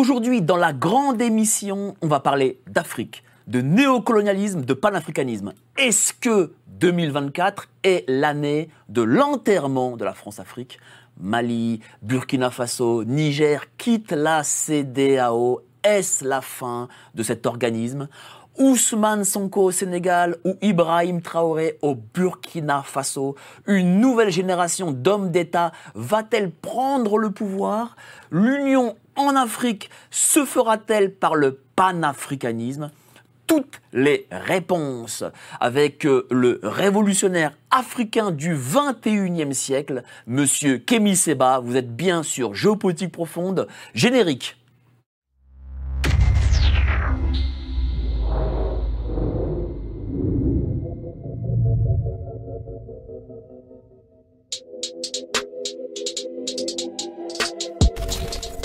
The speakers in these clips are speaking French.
Aujourd'hui, dans la grande émission, on va parler d'Afrique, de néocolonialisme, de panafricanisme. Est-ce que 2024 est l'année de l'enterrement de la France-Afrique? Mali, Burkina Faso, Niger quittent la CDAO. Est-ce la fin de cet organisme? Ousmane Sonko au Sénégal ou Ibrahim Traoré au Burkina Faso? Une nouvelle génération d'hommes d'État va-t-elle prendre le pouvoir? L'Union en Afrique se fera-t-elle par le panafricanisme? Toutes les réponses avec euh, le révolutionnaire africain du 21e siècle, monsieur Kémy Seba. Vous êtes bien sûr Géopolitique Profonde, générique.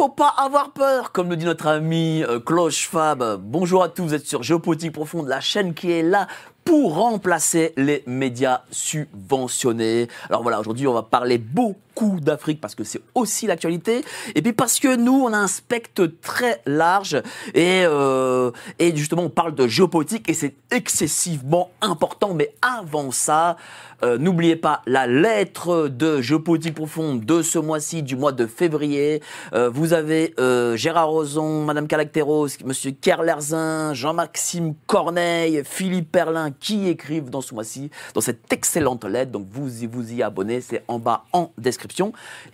Faut pas avoir peur, comme le dit notre ami euh, Cloche Fab. Bonjour à tous, vous êtes sur Géopolitique Profonde, la chaîne qui est là pour remplacer les médias subventionnés. Alors voilà, aujourd'hui on va parler beaucoup d'Afrique parce que c'est aussi l'actualité et puis parce que nous on a un spectre très large et, euh, et justement on parle de géopolitique et c'est excessivement important mais avant ça euh, n'oubliez pas la lettre de Géopolitique Profonde de ce mois-ci, du mois de février. Euh, vous avez euh, Gérard Rozon, Madame Calacteros, Monsieur Kerlerzin, Jean-Maxime Corneille, Philippe Perlin qui écrivent dans ce mois-ci, dans cette excellente lettre. Donc vous y, vous y abonnez, c'est en bas en description.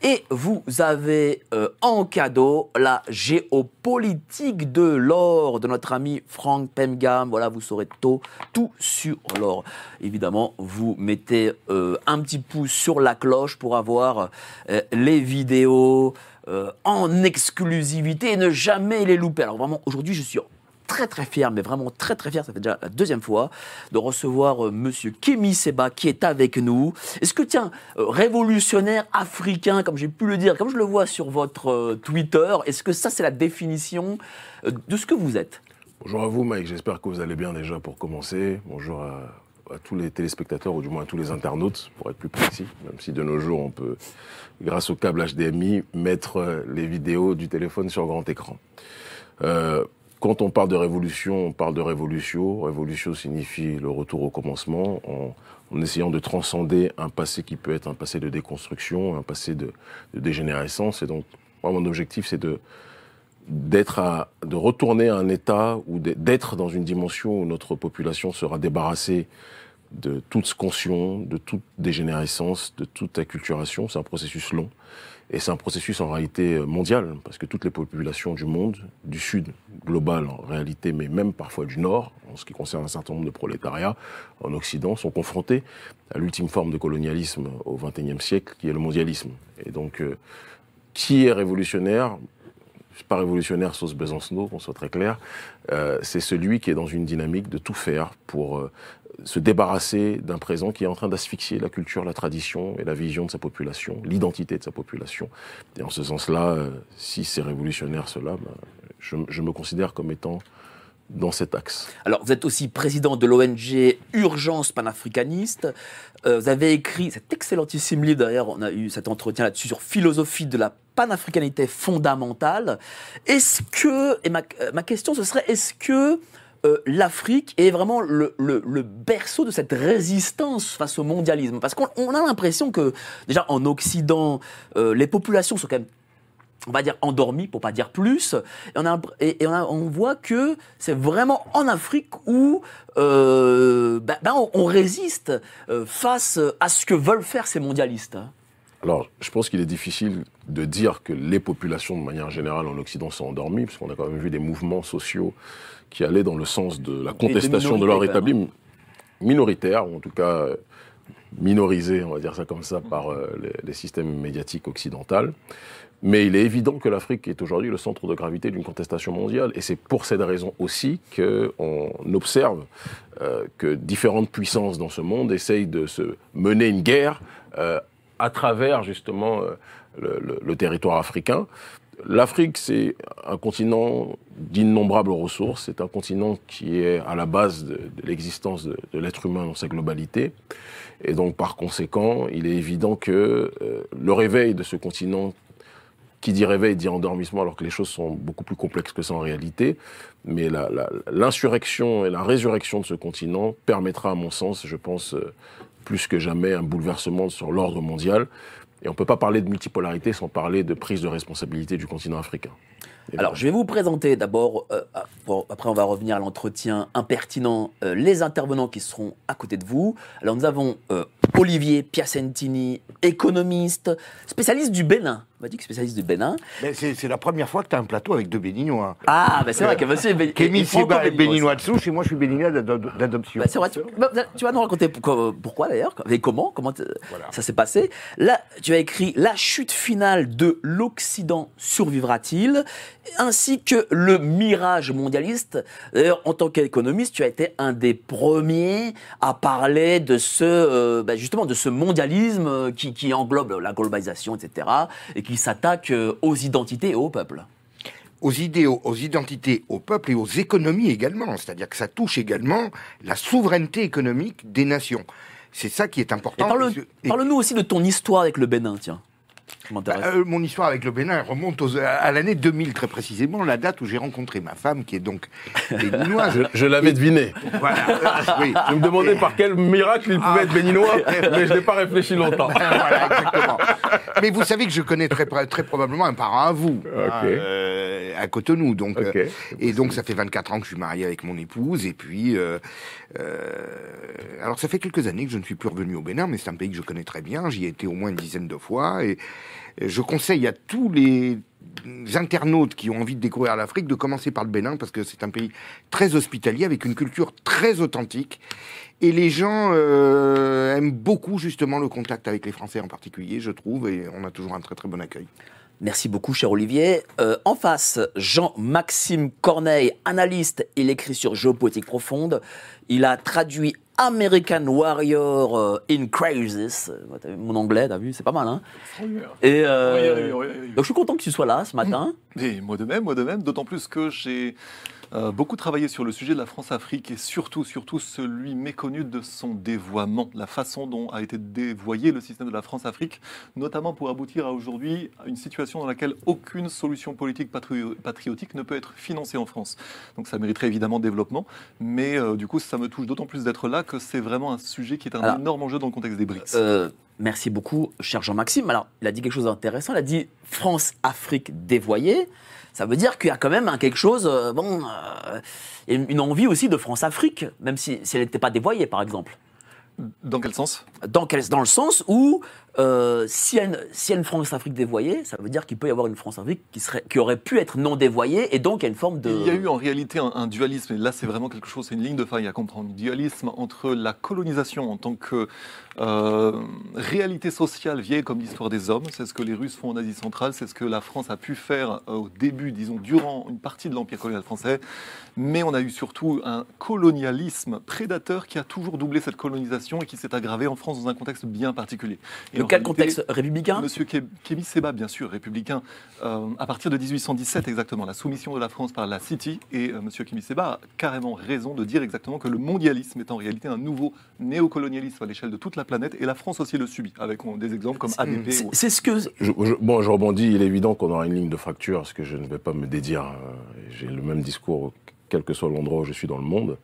Et vous avez en cadeau la géopolitique de l'or de notre ami Franck Pemgam. Voilà, vous saurez tout, tout sur l'or. Évidemment, vous mettez euh, un petit pouce sur la cloche pour avoir euh, les vidéos euh, en exclusivité et ne jamais les louper. Alors vraiment, aujourd'hui, je suis très très fier, mais vraiment très très fier, ça fait déjà la deuxième fois, de recevoir Monsieur Kémy Seba qui est avec nous. Est-ce que, tiens, révolutionnaire africain, comme j'ai pu le dire, comme je le vois sur votre Twitter, est-ce que ça c'est la définition de ce que vous êtes? Bonjour à vous Mike, j'espère que vous allez bien déjà pour commencer. Bonjour à tous les téléspectateurs, ou du moins à tous les internautes, pour être plus précis, même si de nos jours, on peut, grâce au câble HDMI, mettre euh, les vidéos du téléphone sur grand écran. Euh, quand on parle de révolution, on parle de révolution. Révolution signifie le retour au commencement, en, essayant de transcender un passé qui peut être un passé de déconstruction, un passé de, dégénérescence. Et donc, moi, mon objectif, c'est de d'être à, de retourner à un état ou d'être dans une dimension où notre population sera débarrassée de toute scansion, de toute dégénérescence, de toute acculturation. C'est un processus long. Et c'est un processus en réalité mondial, parce que toutes les populations du monde, du sud global en réalité, mais même parfois du nord, en ce qui concerne un certain nombre de prolétariats, en Occident, sont confrontés à l'ultime forme de colonialisme au XXIe siècle, qui est le mondialisme. Et donc, euh, qui est révolutionnaire? Pas révolutionnaire sauce Besancenot, qu'on soit très clair, euh, c'est celui qui est dans une dynamique de tout faire pour euh, se débarrasser d'un présent qui est en train d'asphyxier la culture, la tradition et la vision de sa population, l'identité de sa population. Et en ce sens-là, euh, si c'est révolutionnaire cela, ben, je, je, me considère comme étant dans cet axe. Alors, vous êtes aussi président de l'ONG Urgence panafricaniste. Euh, vous avez écrit cet excellentissime livre, d'ailleurs, on a eu cet entretien là-dessus sur philosophie de la panafricanité fondamentale. Est-ce que, et ma, euh, ma, question ce serait, est-ce que euh, l'Afrique est vraiment le, le, le, berceau de cette résistance face au mondialisme? Parce qu'on a l'impression que, déjà en Occident, les populations sont quand même on va dire endormi pour pas dire plus. Et on, a, et, on, voit que c'est vraiment en Afrique où euh, ben, ben on, résiste euh, face à ce que veulent faire ces mondialistes. Alors, je pense qu'il est difficile de dire que les populations, de manière générale, en Occident, sont endormies, parce qu'on a quand même vu des mouvements sociaux qui allaient dans le sens de la contestation de leur minorités, quand même, établi minoritaire, ou en tout cas euh, minorisé, on va dire ça comme ça, par les, les systèmes médiatiques occidentaux. Mais il est évident que l'Afrique est aujourd'hui le centre de gravité d'une contestation mondiale, et c'est pour cette raison aussi qu'on observe euh, que différentes puissances dans ce monde essayent de se mener une guerre euh, à travers justement euh, le, territoire africain. L'Afrique, c'est un continent d'innombrables ressources, c'est un continent qui est à la base de, l'existence de, l'être humain dans sa globalité. Et donc, par conséquent, il est évident que le réveil de ce continent, qui dit réveil dit endormissement, alors que les choses sont beaucoup plus complexes que ça en réalité, mais l'insurrection et la résurrection de ce continent permettra, à mon sens, je pense, euh, plus que jamais, un bouleversement sur l'ordre mondial. Et on ne peut pas parler de multipolarité sans parler de prise de responsabilité du continent africain. Alors, je vais vous présenter d'abord, euh, après on va revenir à l'entretien impertinent, euh, les intervenants qui seront à côté de vous. Alors, nous avons Olivier Piacentini, économiste, spécialiste du Bénin. On va dire que spécialiste du Bénin. C'est la première fois que tu as un plateau avec deux béninois. Ah, bah c'est vrai que monsieur est Kémy Seba est béninois de souche et moi je suis béninois d'ado- d'adoption. Bah, c'est vrai, tu, bah, tu vas nous raconter pourquoi, pourquoi d'ailleurs, et comment, comment Voilà. ça s'est passé. Là, tu as écrit La chute finale de l'Occident survivra-t-il ainsi que le mirage mondialiste. D'ailleurs, en tant qu'économiste, tu as été un des premiers à parler de ce, euh, bah, justement, de ce mondialisme euh, qui, qui englobe la globalisation, etc., et qui s'attaque euh, aux identités et aux peuples. aux idées, aux, identités, aux peuples et aux économies également. C'est-à-dire que ça touche également la souveraineté économique des nations. C'est ça qui est important. parle- parle-nous aussi de ton histoire avec le Bénin, tiens. M'intéresse. Bah, euh, mon histoire avec le Bénin remonte aux- à l'année 2000 très précisément, la date où j'ai rencontré ma femme qui est donc béninoise. Je, je l'avais deviné. voilà. euh, oui. Je me demandais par quel miracle il pouvait être béninois, mais je n'ai pas réfléchi longtemps. voilà, exactement. Mais vous savez que je connais très, très probablement un parent à vous, hein, euh, à Cotonou. Donc, euh, et donc, ça fait 24 ans que je suis marié avec mon épouse. Et puis, euh, alors, ça fait quelques années que je ne suis plus revenu au Bénin, mais c'est un pays que je connais très bien. J'y ai été au moins une dizaine de fois. Et je conseille à tous les internautes qui ont envie de découvrir l'Afrique de commencer par le Bénin parce que c'est un pays très hospitalier avec une culture très authentique et les gens euh, aiment beaucoup justement le contact avec les Français en particulier, je trouve, et on a toujours un très très bon accueil. Merci beaucoup, cher Olivier. Euh, en face, Jean-Maxime Corneille, analyste, il écrit sur Géopolitique Profonde. Il a traduit American Warrior euh, in Crisis. Euh, Mon anglais, t'as vu, c'est pas mal, hein Et euh, Oui, oui, oui, oui, oui. donc je suis content que tu sois là ce matin. Et moi de même, moi de même, d'autant plus que j'ai euh, beaucoup travaillé sur le sujet de la France-Afrique et surtout, surtout celui méconnu de son dévoiement, la façon dont a été dévoyé le système de la France-Afrique, notamment pour aboutir à aujourd'hui à une situation dans laquelle aucune solution politique patri- patriotique ne peut être financée en France. Donc ça mériterait évidemment développement, mais euh, du coup ça me touche d'autant plus d'être là que c'est vraiment un sujet qui est un Alors, énorme enjeu dans le contexte des BRICS. Euh, merci beaucoup, cher Jean-Maxime. Alors, il a dit quelque chose d'intéressant. Il a dit France-Afrique dévoyée. Ça veut dire qu'il y a quand même quelque chose, euh, bon, euh, une une envie aussi de France-Afrique, même si, si elle n'était pas dévoyée, par exemple. Dans quel sens? Dans, quel- dans le sens où, euh, s'il y, a une- France-Afrique dévoyée, ça veut dire qu'il peut y avoir une France-Afrique qui, serait, qui aurait pu être non dévoyée, et donc il y a une forme de... Il y a eu en réalité un, dualisme, et là c'est vraiment quelque chose, c'est une ligne de faille à comprendre. Un dualisme entre la colonisation en tant que euh, réalité sociale vieille comme l'histoire des hommes, c'est ce que les Russes font en Asie centrale, c'est ce que la France a pu faire euh, au début, disons, durant une partie de l'Empire colonial français, mais on a eu surtout un colonialisme prédateur qui a toujours doublé cette colonisation et qui s'est aggravé en France dans un contexte bien particulier. Et quel contexte républicain Monsieur Ké- Kémy Séba, bien sûr, républicain, euh, à partir de 1817 exactement, la soumission de la France par la City, et euh, Monsieur Kémy Séba a carrément raison de dire exactement que le mondialisme est en réalité un nouveau néocolonialisme à l'échelle de toute la planète, et la France aussi le subit, avec des exemples comme ADP. C'est ou- ce que... Je- je- bon, je rebondis. Il est évident qu'on aura une ligne de fracture, parce que je ne vais pas me dédire. euh, J'ai le même discours quel que soit l'endroit où je suis dans le monde.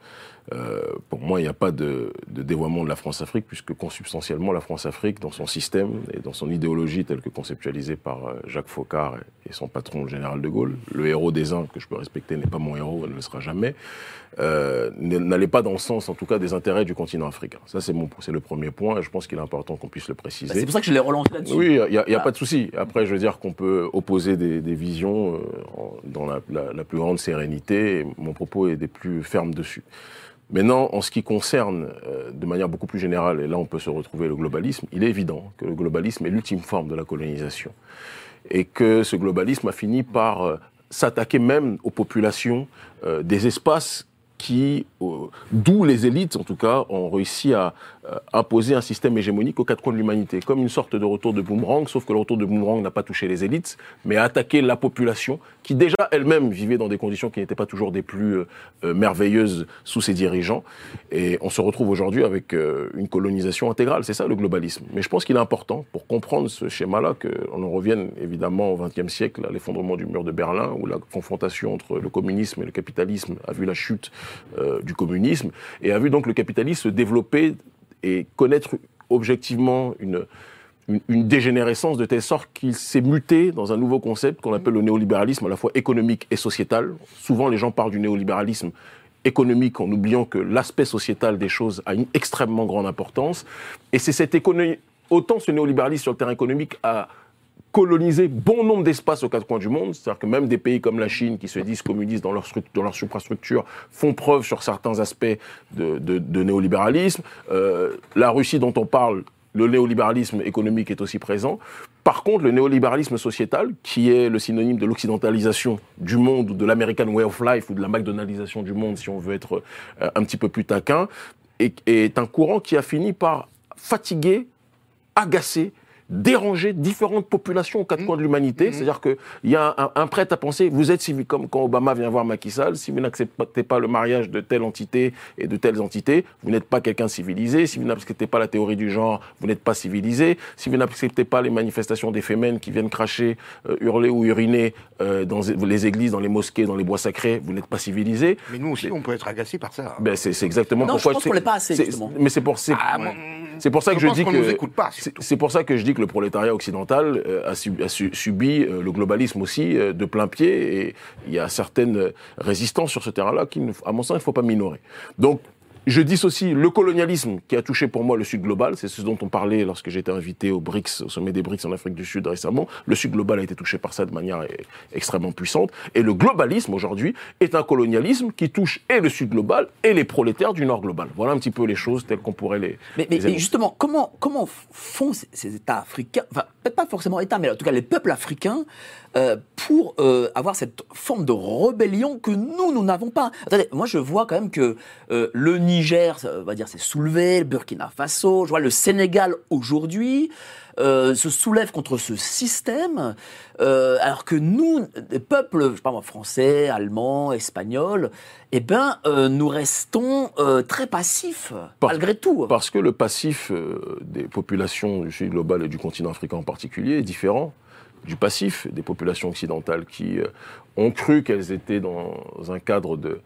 Euh, pour moi, il n'y a pas de, de, dévoiement de la France-Afrique, puisque consubstantiellement, la France-Afrique, dans son système et dans son idéologie telle que conceptualisée par euh, Jacques Faucard et son patron, le général de Gaulle, le héros des uns, que je peux respecter, n'est pas mon héros, ne le sera jamais, euh, n'allait pas dans le sens, en tout cas, des intérêts du continent africain. Ça, c'est le premier point, et je pense qu'il est important qu'on puisse le préciser. Bah, c'est pour ça que je l'ai relancé là-dessus. Oui, il n'y a, y a pas de souci. Après, je veux dire qu'on peut opposer des, des visions euh, dans la, la, la plus grande sérénité, et mon propos est des plus fermes dessus. Maintenant, en ce qui concerne, euh, de manière beaucoup plus générale, et là on peut se retrouver le globalisme, il est évident que le globalisme est l'ultime forme de la colonisation. Et que ce globalisme a fini par euh, s'attaquer même aux populations euh, des espaces qui, d'où les élites, en tout cas, ont réussi à imposer un système hégémonique aux quatre coins de l'humanité, comme une sorte de retour de boomerang, sauf que le retour de boomerang n'a pas touché les élites, mais a attaqué la population, qui déjà elle-même vivait dans des conditions qui n'étaient pas toujours des plus euh, euh, merveilleuses sous ses dirigeants. Et on se retrouve aujourd'hui avec une colonisation intégrale, c'est ça le globalisme. Mais je pense qu'il est important, pour comprendre ce schéma-là, qu'on en revienne évidemment au XXe siècle, à l'effondrement du mur de Berlin, où la confrontation entre le communisme et le capitalisme a vu la chute du communisme, et a vu donc le capitalisme se développer et connaître objectivement une, une, dégénérescence de telle sorte qu'il s'est muté dans un nouveau concept qu'on appelle le néolibéralisme, à la fois économique et sociétal. Souvent, les gens parlent du néolibéralisme économique en oubliant que l'aspect sociétal des choses a une extrêmement grande importance. Et c'est cette économie, autant ce néolibéralisme sur le terrain économique a coloniser bon nombre d'espaces aux quatre coins du monde. C'est-à-dire que même des pays comme la Chine, qui se disent communistes dans leur, dans leur suprastructure, font preuve sur certains aspects de, néolibéralisme. Euh, la Russie dont on parle, le néolibéralisme économique est aussi présent. Par contre, le néolibéralisme sociétal, qui est le synonyme de l'occidentalisation du monde, ou de l'American way of life, ou de la McDonaldisation du monde, si on veut être euh, un petit peu plus taquin, est, est un courant qui a fini par fatiguer, agacer déranger différentes populations aux quatre mmh. coins de l'humanité. Mmh. C'est-à-dire qu'il y a un, un, prêt à penser, vous êtes civil, comme quand Obama vient voir Macky Sall, si vous n'acceptez pas le mariage de telle entité et de telles entités, vous n'êtes pas quelqu'un civilisé. Si vous n'acceptez pas la théorie du genre, vous n'êtes pas civilisé. Si vous n'acceptez pas les manifestations des fémènes qui viennent cracher, euh, hurler ou uriner euh, dans les églises, dans les mosquées, dans les bois sacrés, vous n'êtes pas civilisé. Mais nous aussi, on peut être agacé par ça. Ben, c'est exactement non, pourquoi... Je pense qu'on l'est pas assez, justement. Mais c'est pour... Ah, c'est pour ça que je, dis que c'est pour ça que je dis que le prolétariat occidental euh, a, subi, euh, le globalisme aussi euh, de plein pied et il y a certaines résistances sur ce terrain-là qui, à mon sens, il ne faut pas minorer. Donc je dissocie le colonialisme qui a touché pour moi le Sud global, c'est ce dont on parlait lorsque j'étais invité au BRICS, au sommet des BRICS en Afrique du Sud récemment. Le Sud global a été touché par ça de manière extrêmement puissante. Et le globalisme aujourd'hui est un colonialisme qui touche et le Sud global et les prolétaires du Nord global. Voilà un petit peu les choses telles qu'on pourrait les. Mais, mais, justement, comment, comment font ces, ces États africains, enfin peut-être pas forcément États, mais en tout cas les peuples africains, euh, pour euh, avoir cette forme de rébellion que nous, nous n'avons pas? Attendez, moi je vois quand même que euh, le Niger, on va dire, s'est soulevé, le Burkina Faso, je vois le Sénégal aujourd'hui. Euh, se soulève contre ce système, euh, alors que nous, des peuples, je sais pas moi, français, allemands, espagnols, eh ben, euh, nous restons très passifs, malgré tout. Parce que le passif des populations du sud global et du continent africain en particulier est différent du passif des populations occidentales qui ont cru qu'elles étaient dans un cadre de,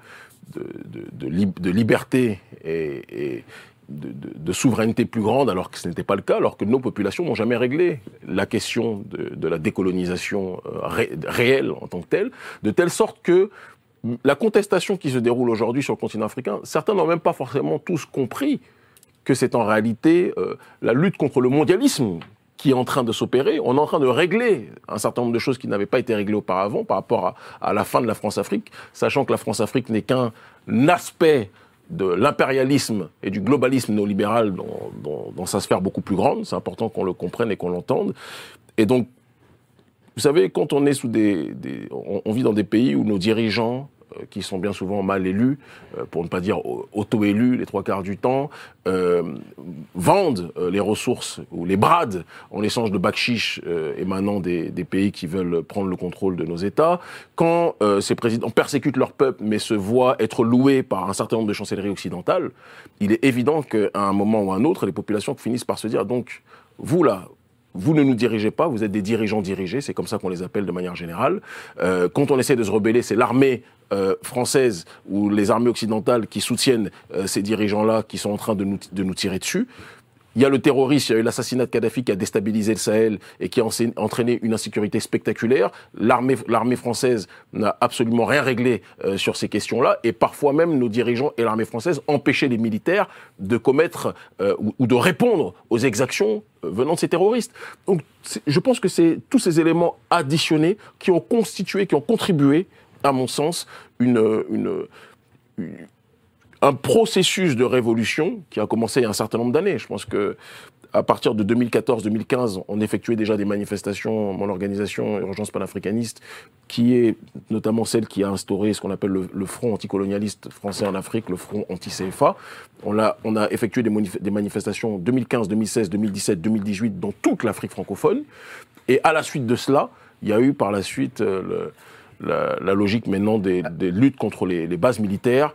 de, de, liberté et, et de, souveraineté plus grande, alors que ce n'était pas le cas, alors que nos populations n'ont jamais réglé la question de, la décolonisation euh, réelle en tant que telle, de telle sorte que la contestation qui se déroule aujourd'hui sur le continent africain, certains n'ont même pas forcément tous compris que c'est en réalité euh, la lutte contre le mondialisme qui est en train de s'opérer. On est en train de régler un certain nombre de choses qui n'avaient pas été réglées auparavant par rapport à, la fin de la France-Afrique, sachant que la France-Afrique n'est qu'un aspect de l'impérialisme et du globalisme néolibéral dans, dans, sa sphère beaucoup plus grande. C'est important qu'on le comprenne et qu'on l'entende. Et donc, vous savez, quand on est sous des, on, vit dans des pays où nos dirigeants qui sont bien souvent mal élus, euh, pour ne pas dire auto-élus les trois quarts du temps, euh, vendent euh, les ressources ou les bradent en échange de bakchiches euh, émanant des, pays qui veulent prendre le contrôle de nos États. Quand ces présidents persécutent leur peuple mais se voient être loués par un certain nombre de chancelleries occidentales, il est évident qu'à un moment ou à un autre, les populations finissent par se dire donc, vous là, vous ne nous dirigez pas, vous êtes des dirigeants dirigés, c'est comme ça qu'on les appelle de manière générale. Euh, quand on essaie de se rebeller, c'est l'armée euh, françaises ou les armées occidentales qui soutiennent euh, ces dirigeants-là qui sont en train de nous, de nous tirer dessus. Il y a le terrorisme, il y a eu l'assassinat de Kadhafi qui a déstabilisé le Sahel et qui a entraîné une insécurité spectaculaire. L'armée, française n'a absolument rien réglé euh, sur ces questions-là et parfois même nos dirigeants et l'armée française empêchaient les militaires de commettre euh, ou, de répondre aux exactions venant de ces terroristes. Donc je pense que c'est tous ces éléments additionnés qui ont constitué, qui ont contribué, à mon sens, un processus de révolution qui a commencé il y a un certain nombre d'années. Je pense que à partir de 2014-2015, on effectuait déjà des manifestations, mon organisation Urgence panafricaniste, qui est notamment celle qui a instauré ce qu'on appelle le, Front anticolonialiste français en Afrique, le Front anti-CFA. On a, effectué des, manif- des manifestations 2015, 2016, 2017, 2018 dans toute l'Afrique francophone. Et à la suite de cela, il y a eu par la suite euh, la, logique maintenant des, luttes contre les, bases militaires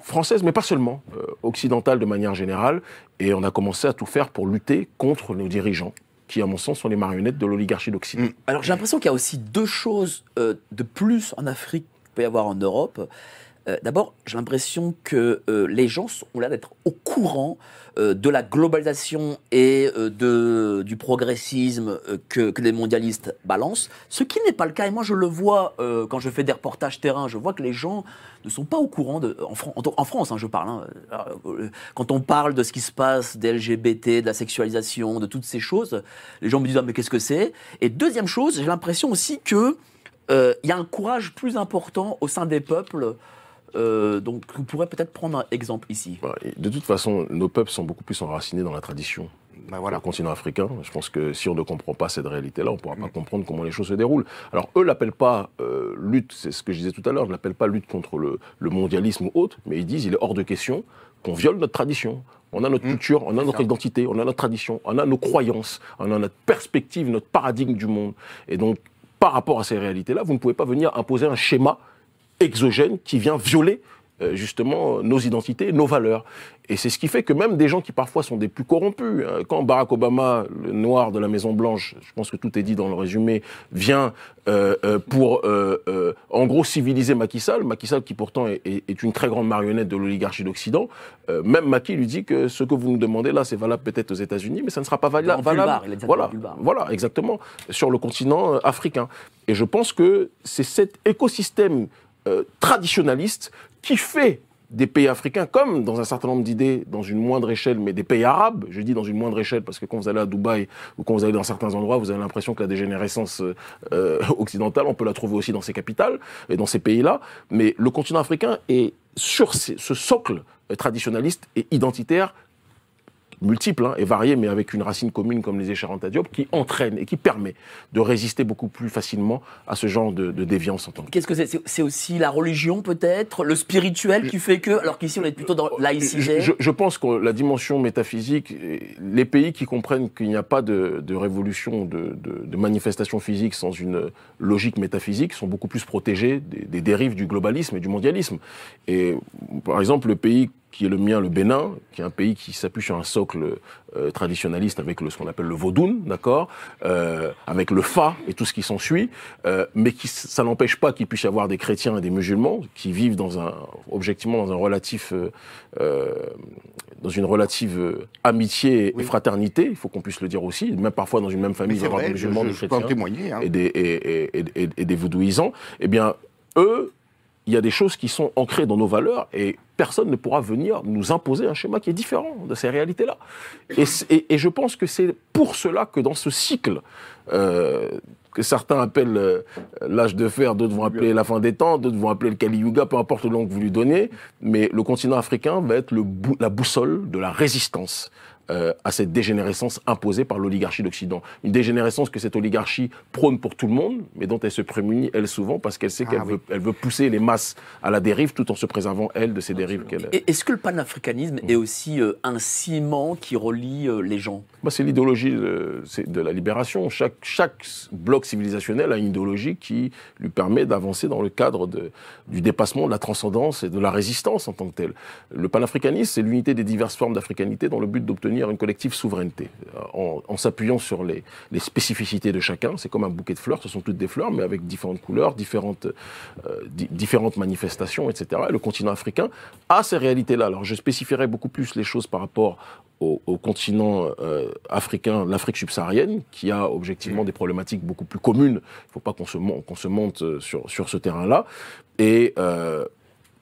françaises, mais pas seulement, euh, occidentales de manière générale. Et on a commencé à tout faire pour lutter contre nos dirigeants, qui, à mon sens, sont les marionnettes de l'oligarchie d'Occident. Alors j'ai l'impression qu'il y a aussi deux choses euh, de plus en Afrique qu'il peut y avoir en Europe. Euh, D'abord, j'ai l'impression que euh, les gens ont l'air d'être au courant euh, de la globalisation et euh, de, du progressisme euh, que, que les mondialistes balancent, ce qui n'est pas le cas. Et moi, je le vois quand je fais des reportages terrain, je vois que les gens ne sont pas au courant, de, en, Fran- en, France, hein, je parle, hein, quand on parle de ce qui se passe, des LGBT, de la sexualisation, de toutes ces choses, les gens me disent ah, mais qu'est-ce que c'est? Et deuxième chose, j'ai l'impression aussi que il y a un courage plus important au sein des peuples. Euh, donc, vous pourrez peut-être prendre un exemple ici. De toute façon, nos peuples sont beaucoup plus enracinés dans la tradition. Bah Voilà. le continent africain. Je pense que si on ne comprend pas cette réalité-là, on ne pourra pas comprendre comment les choses se déroulent. Alors, eux l'appellent pas euh, lutte, c'est ce que je disais tout à l'heure, ils ne l'appellent pas lutte contre le, le mondialisme ou autre, mais ils disent il est hors de question qu'on viole notre tradition. On a notre culture, on a notre ça. identité, on a notre tradition, on a nos croyances, on a notre perspective, notre paradigme du monde. Et donc, par rapport à ces réalités-là, vous ne pouvez pas venir imposer un schéma exogène qui vient violer euh, justement nos identités, nos valeurs. Et c'est ce qui fait que même des gens qui parfois sont des plus corrompus, hein, quand Barack Obama, le noir de la Maison Blanche, je pense que tout est dit dans le résumé, vient euh, euh, pour euh, euh, en gros civiliser Macky Sall, Macky Sall qui pourtant est, est- est une très grande marionnette de l'oligarchie d'Occident, même Macky lui dit que ce que vous nous demandez là, c'est valable peut-être aux États-Unis, mais ça ne sera pas valable. Vulbar, il a voilà, voilà, exactement, sur le continent africain. Et je pense que c'est cet écosystème euh, traditionnaliste qui fait des pays africains, comme dans un certain nombre d'idées, dans une moindre échelle, mais des pays arabes, je dis dans une moindre échelle, parce que quand vous allez à Dubaï ou quand vous allez dans certains endroits, vous avez l'impression que la dégénérescence euh, euh, occidentale, on peut la trouver aussi dans ces capitales et dans ces pays-là. Mais le continent africain est sur ce socle traditionnaliste et identitaire multiple hein, et varié, mais avec une racine commune comme les Écharanta Diop, qui entraîne et qui permet de résister beaucoup plus facilement à ce genre de, de déviance en tant que Qu'est-ce que c'est? C'est- aussi la religion peut-être, le spirituel qui fait que, alors qu'ici on est plutôt dans laïcité? Je, je pense que la dimension métaphysique, euh, les pays qui comprennent qu'il n'y a pas de, de révolution, de, de, de manifestation physique sans une logique métaphysique, sont beaucoup plus protégés des, des dérives du globalisme et du mondialisme. Et par exemple, le pays qui est le mien, le Bénin, qui est un pays qui s'appuie sur un socle euh, traditionnaliste avec le, ce qu'on appelle le vaudoun, d'accord, euh, avec le fa et tout ce qui s'ensuit, euh, mais qui, ça n'empêche pas qu'il puisse y avoir des chrétiens et des musulmans qui vivent dans un, objectivement dans un relatif, euh, euh, dans une relative euh, amitié et Oui. fraternité, il faut qu'on puisse le dire aussi, même parfois dans une même famille, il y avoir des musulmans, je- des je chrétiens témoigner. hein. et des, et, et- et- et des vaudouisants, eh bien, eux, il y a des choses qui sont ancrées dans nos valeurs et personne ne pourra venir nous imposer un schéma qui est différent de ces réalités-là. Et, je pense que c'est pour cela que dans ce cycle, euh, que certains appellent euh, l'âge de fer, d'autres vont appeler la fin des temps, d'autres vont appeler le Kali Yuga, peu importe le nom que vous lui donnez, mais le continent africain va être la boussole de la résistance euh, à cette dégénérescence imposée par l'oligarchie d'Occident. Une dégénérescence que cette oligarchie prône pour tout le monde, mais dont elle se prémunit, elle, souvent, parce qu'elle sait Ah qu'elle oui. veut, elle veut pousser les masses à la dérive tout en se préservant, elle, de ces dérives qu'elle... Et Est-ce que le panafricanisme est aussi euh, un ciment qui relie euh, les gens? Bah, c'est l'idéologie de, la libération. Chaque, chaque bloc civilisationnel a une idéologie qui lui permet d'avancer dans le cadre de, du dépassement, de la transcendance et de la résistance en tant que telle. Le panafricanisme, c'est l'unité des diverses formes d'africanité dans le but d'obtenir une collective souveraineté euh, en, en s'appuyant sur les, les spécificités de chacun. C'est comme un bouquet de fleurs, ce sont toutes des fleurs, mais avec différentes couleurs, différentes, euh, di- différentes manifestations, etc. Et le continent africain a ces réalités-là. Alors je spécifierai beaucoup plus les choses par rapport au, au continent euh, africain, l'Afrique subsaharienne, qui a objectivement des problématiques beaucoup plus communes. Il ne faut pas qu'on se, monte sur, sur ce terrain-là. Et euh,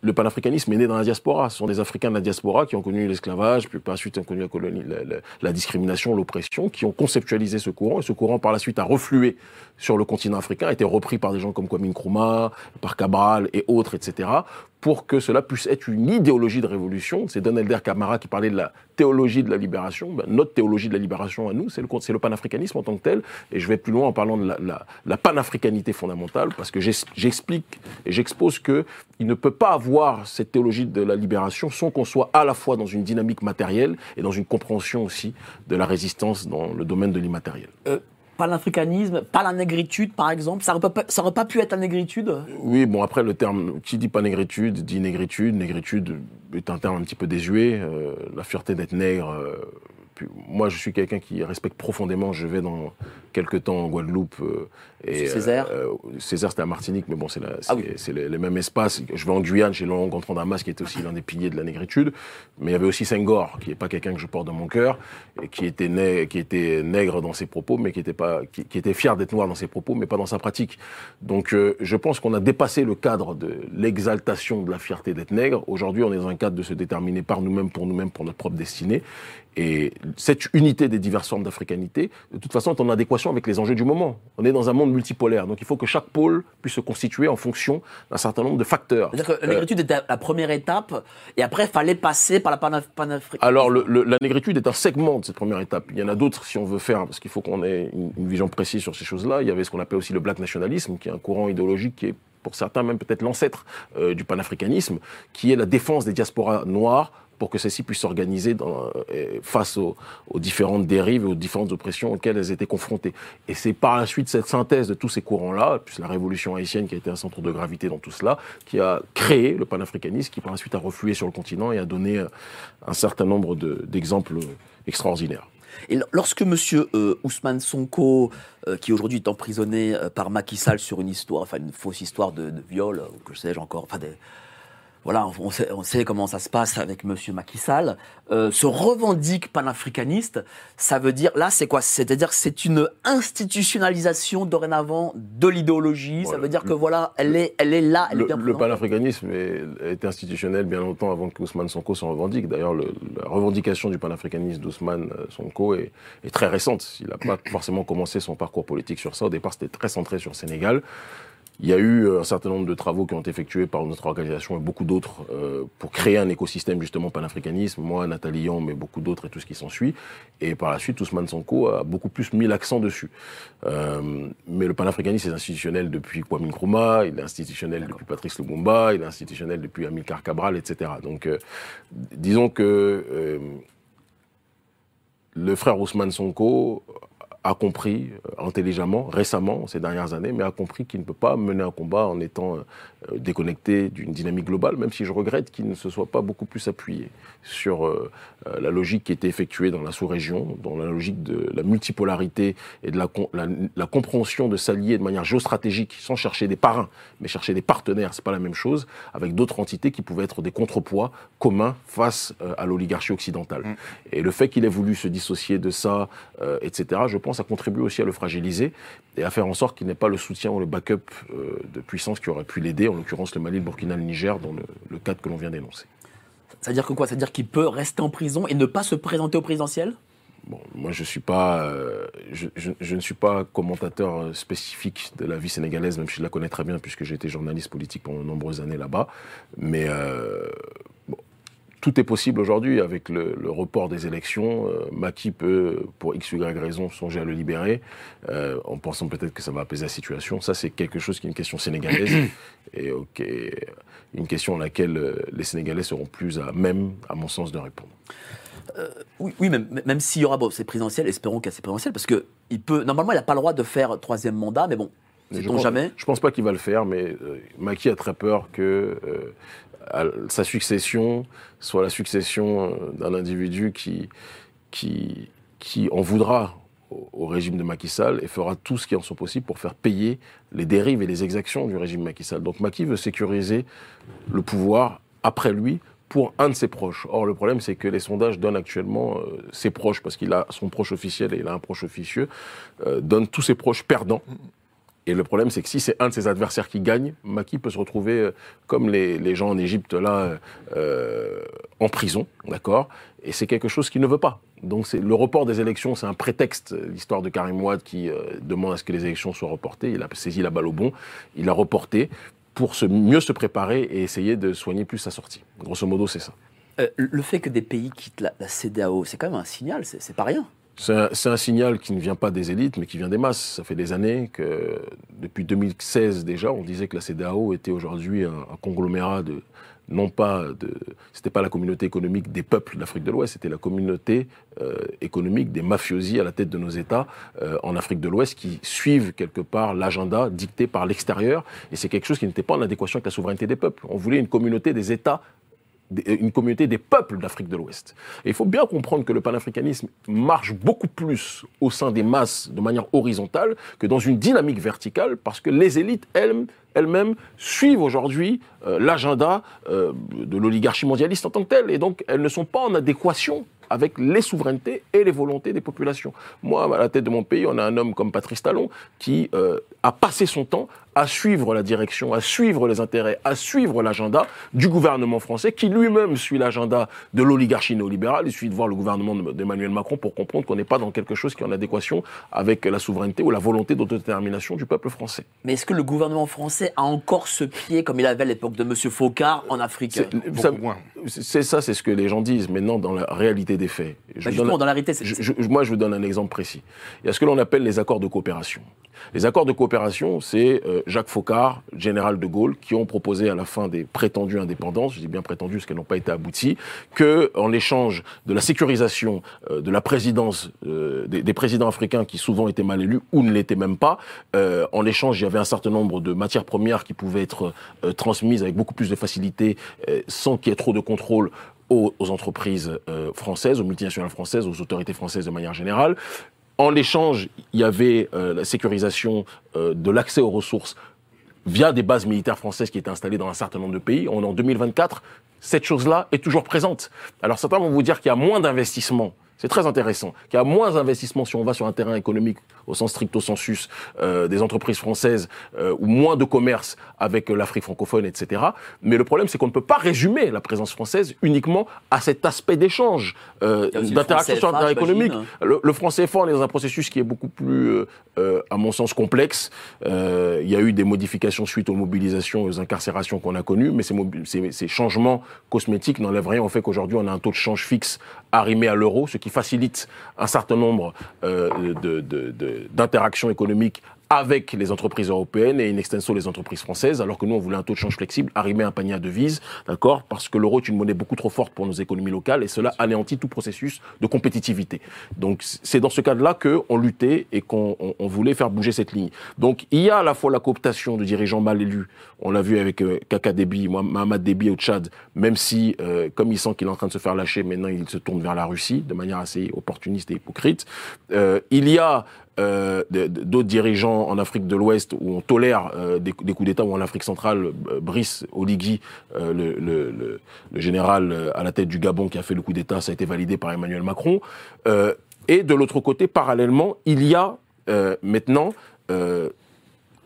le panafricanisme est né dans la diaspora. Ce sont des Africains de la diaspora qui ont connu l'esclavage, puis par la suite ont connu la, colonie, la, discrimination, l'oppression, qui ont conceptualisé ce courant. Et ce courant, par la suite, a reflué sur le continent africain, a été repris par des gens comme Kwame Nkrumah, par Cabral et autres, etc., pour que cela puisse être une idéologie de révolution. C'est Don Elder Camara qui parlait de la théologie de la libération. Ben, notre théologie de la libération à nous, c'est le, le panafricanisme en tant que tel. Et je vais plus loin en parlant de la, la, panafricanité fondamentale, parce que j'explique et j'expose que il ne peut pas avoir cette théologie de la libération sans qu'on soit à la fois dans une dynamique matérielle et dans une compréhension aussi de la résistance dans le domaine de l'immatériel. Euh, Panafricanisme, pas la négritude, par exemple, ça aurait pas, pas pu être la négritude Oui, bon, après, le terme, qui dit pas négritude, dit négritude. Négritude est un terme un petit peu désuet. euh, la fierté d'être nègre. euh, moi, je suis quelqu'un qui respecte profondément. Je vais dans quelques temps en Guadeloupe. euh, et, Sur Césaire euh, Césaire, c'était à Martinique, mais bon, c'est Ah oui. les, les mêmes espaces. Je vais en Guyane, chez Laurent Gontran Damas, qui était aussi l'un des piliers de la négritude. Mais il y avait aussi Senghor, qui n'est pas quelqu'un que je porte dans mon cœur, et qui était, né, qui était nègre dans ses propos, mais qui était, pas, qui, qui était fier d'être noir dans ses propos, mais pas dans sa pratique. Donc euh, je pense qu'on a dépassé le cadre de l'exaltation de la fierté d'être nègre. Aujourd'hui, on est dans un cadre de se déterminer par nous-mêmes, pour nous-mêmes, pour notre propre destinée. Et cette unité des diverses formes d'africanité, de toute façon, est en adéquation avec les enjeux du moment. On est dans un monde multipolaire, donc il faut que chaque pôle puisse se constituer en fonction d'un certain nombre de facteurs. C'est-à-dire que la négritude était la première étape, et après, il fallait passer par la panaf- panafricanisme. Alors, le- le- la négritude est un segment de cette première étape. Il y en a d'autres si on veut faire, parce qu'il faut qu'on ait une, une vision précise sur ces choses-là. Il y avait ce qu'on appelle aussi le black nationalisme, qui est un courant idéologique qui est pour certains même peut-être l'ancêtre euh, du panafricanisme, qui est la défense des diasporas noires pour que celles-ci puissent s'organiser euh, face aux, différentes dérives et aux différentes oppressions auxquelles elles étaient confrontées. Et c'est par la suite cette synthèse de tous ces courants-là, plus la révolution haïtienne qui a été un centre de gravité dans tout cela, qui a créé le panafricanisme, qui par la suite a reflué sur le continent et a donné euh, un certain nombre de- d'exemples extraordinaires. Et lorsque Monsieur euh, Ousmane Sonko, euh, qui aujourd'hui est emprisonné euh, par Macky Sall sur une histoire, enfin une fausse histoire de, de viol, euh, ou que sais-je encore, enfin des, voilà, on, sait, on sait comment ça se passe avec Monsieur Macky Sall, euh, se revendique panafricaniste, ça veut dire, là c'est quoi? C'est-à-dire que c'est une institutionnalisation dorénavant de l'idéologie, ça veut dire que voilà, elle est, elle est là, elle est Le, bien le panafricanisme est, est institutionnel bien longtemps avant que Ousmane Sonko s'en revendique. D'ailleurs, le- la revendication du panafricanisme d'Ousmane euh, Sonko est, est très récente. Il n'a pas forcément commencé son parcours politique sur ça. Au départ, c'était très centré sur le Sénégal. Il y a eu euh, un certain nombre de travaux qui ont été effectués par notre organisation et beaucoup d'autres euh, pour créer un écosystème justement panafricanisme. Moi, Nathalie Yon, mais beaucoup d'autres et tout ce qui s'ensuit. Et par la suite, Ousmane Sonko a beaucoup plus mis l'accent dessus. Euh, mais le panafricanisme est institutionnel depuis Kwame Nkrumah, il est institutionnel depuis Patrice Lumumba, il est institutionnel depuis Amilcar Cabral, etc. Donc, euh, disons que euh, le frère Ousmane Sonko a compris euh, intelligemment, récemment, ces dernières années, mais a compris qu'il ne peut pas mener un combat en étant euh, déconnecté d'une dynamique globale, même si je regrette qu'il ne se soit pas beaucoup plus appuyé sur euh, euh, la logique qui était effectuée dans la sous-région, dans la logique de la multipolarité et de la, con- la, la compréhension de s'allier de manière géostratégique, sans chercher des parrains, mais chercher des partenaires, c'est pas la même chose, avec d'autres entités qui pouvaient être des contrepoids communs face euh, à l'oligarchie occidentale. Et le fait qu'il ait voulu se dissocier de ça, euh, etc., je pense, a contribué aussi à le fragiliser et à faire en sorte qu'il n'ait pas le soutien ou le backup euh, de puissance qui aurait pu l'aider, en l'occurrence le Mali, le Burkina, le Niger, dans le, le cadre que l'on vient d'énoncer. C'est-à-dire que quoi? C'est-à-dire qu'il peut rester en prison et ne pas se présenter au présidentiel? Bon, moi, je suis pas, euh, je, je- je ne suis pas commentateur euh, spécifique de la vie sénégalaise, même si je la connais très bien puisque j'ai été journaliste politique pendant de nombreuses années là-bas. Mais euh, tout est possible aujourd'hui avec le, le report des élections. Euh, peut, pour x ou y raison, songer à le libérer, euh, en pensant peut-être que ça va apaiser la situation. Ça, c'est quelque chose qui est une question sénégalaise et une question à laquelle euh, les Sénégalais seront plus à même, à mon sens, de répondre. Oui, oui même, même s'il y aura, bon, c'est présidentiel, espérons qu'il y a c'est présidentiel, parce que il peut, normalement, il n'a pas le droit de faire troisième mandat, mais bon, je pense- jamais Je pense pas qu'il va le faire, mais euh, a très peur que euh, sa succession soit la succession euh, d'un individu qui en voudra au, régime de Macky Sall et fera tout ce qui en son possible pour faire payer les dérives et les exactions du régime Macky Sall. Donc Macky veut sécuriser le pouvoir après lui pour un de ses proches. Or, le problème, c'est que les sondages donnent actuellement euh, ses proches, parce qu'il a son proche officiel et il a un proche officieux, euh, donnent tous ses proches perdants. Et le problème, c'est que si c'est un de ses adversaires qui gagne, Macky peut se retrouver, euh, comme les, gens en Égypte, là, euh, en prison, d'accord? Et c'est quelque chose qu'il ne veut pas. Donc le report des élections, c'est un prétexte. L'histoire de Karim Ouad qui euh, demande à ce que les élections soient reportées, il a saisi la balle au bon, il a reporté pour se, mieux se préparer et essayer de soigner plus sa sortie. Grosso modo, c'est ça. Euh, le fait que des pays quittent la, la CDAO, c'est quand même un signal, c'est pas rien. C'est un, signal qui ne vient pas des élites, mais qui vient des masses. Ça fait des années que, depuis 2016 déjà, on disait que la CEDEAO était aujourd'hui un, conglomérat de, non pas de, c'était pas la communauté économique des peuples d'Afrique de l'Ouest, c'était la communauté euh, économique des mafiosi à la tête de nos États euh, en Afrique de l'Ouest qui suivent quelque part l'agenda dicté par l'extérieur. Et c'est quelque chose qui n'était pas en adéquation avec la souveraineté des peuples. On voulait une communauté des États une communauté des peuples d'Afrique de l'Ouest. Et il faut bien comprendre que le panafricanisme marche beaucoup plus au sein des masses de manière horizontale que dans une dynamique verticale, parce que les élites elles- elles-mêmes suivent aujourd'hui euh, l'agenda euh, de l'oligarchie mondialiste en tant que telle, et donc elles ne sont pas en adéquation avec les souverainetés et les volontés des populations. Moi, à la tête de mon pays, on a un homme comme Patrice Talon qui euh, a passé son temps à suivre la direction, à suivre les intérêts, à suivre l'agenda du gouvernement français, qui lui-même suit l'agenda de l'oligarchie néolibérale. Il suffit de voir le gouvernement de- d'Emmanuel Macron pour comprendre qu'on n'est pas dans quelque chose qui est en adéquation avec la souveraineté ou la volonté d'autodétermination du peuple français. Mais est-ce que le gouvernement français a encore ce pied, comme il avait à l'époque de M. Faucard, en Afrique? C'est- ça-. C'est ce que les gens disent. Maintenant, dans la réalité des faits, je Bah, Justement, dans la réalité, je- moi, je vous donne un exemple précis. Il y a ce que l'on appelle les accords de coopération. Les accords de coopération, c'est euh, Jacques Faucard, général de Gaulle, qui ont proposé à la fin des prétendues indépendances, je dis bien prétendues parce qu'elles n'ont pas été abouties, que en échange de la sécurisation euh, de la présidence euh, des, présidents africains qui souvent étaient mal élus ou ne l'étaient même pas, euh, en échange, il y avait un certain nombre de matières premières qui pouvaient être transmises avec beaucoup plus de facilité, sans qu'il y ait trop de contrôle aux, entreprises françaises, aux multinationales françaises, aux autorités françaises de manière générale. En l'échange, il y avait euh, la sécurisation euh, de l'accès aux ressources via des bases militaires françaises qui étaient installées dans un certain nombre de pays. On est en 2024, cette chose-là est toujours présente. Alors certains vont vous dire qu'il y a moins d'investissement. C'est très intéressant. Qu'il y a moins d'investissement si on va sur un terrain économique au sens stricto sensus euh, des entreprises françaises euh, ou moins de commerce avec euh, l'Afrique francophone, etc. Mais le problème, c'est qu'on ne peut pas résumer la présence française uniquement à cet aspect d'échange, euh, d'interaction sur un terrain économique. j'imagine. Le, le franc CFA, on est dans un processus qui est beaucoup plus, à mon sens, complexe. Euh, il y a eu des modifications suite aux mobilisations et aux incarcérations qu'on a connues, mais ces- ces changements cosmétiques n'enlèvent rien au fait qu'aujourd'hui, on a un taux de change fixe arrimé à l'euro, ce qui facilite un certain nombre euh, d'interactions économiques avec les entreprises européennes et in extenso les entreprises françaises, alors que nous, on voulait un taux de change flexible, arrimer un panier à devises, d'accord Parce que l'euro est une monnaie beaucoup trop forte pour nos économies locales et cela anéantit tout processus de compétitivité. Donc, c'est dans ce cadre-là qu'on luttait et qu'on on- on voulait faire bouger cette ligne. Donc, il y a à la fois la cooptation de dirigeants mal élus, on l'a vu avec euh, Kaka Déby, moi, Mahamad Déby au Tchad, même si, euh, comme il sent qu'il est en train de se faire lâcher, maintenant il se tourne vers la Russie de manière assez opportuniste et hypocrite. Euh, il y a euh, d'autres dirigeants en Afrique de l'Ouest où on tolère euh, des, coups d'État ou en Afrique centrale, euh, Brice Oligui, le, général à la tête du Gabon qui a fait le coup d'État, ça a été validé par Emmanuel Macron. Et de l'autre côté, parallèlement, il y a maintenant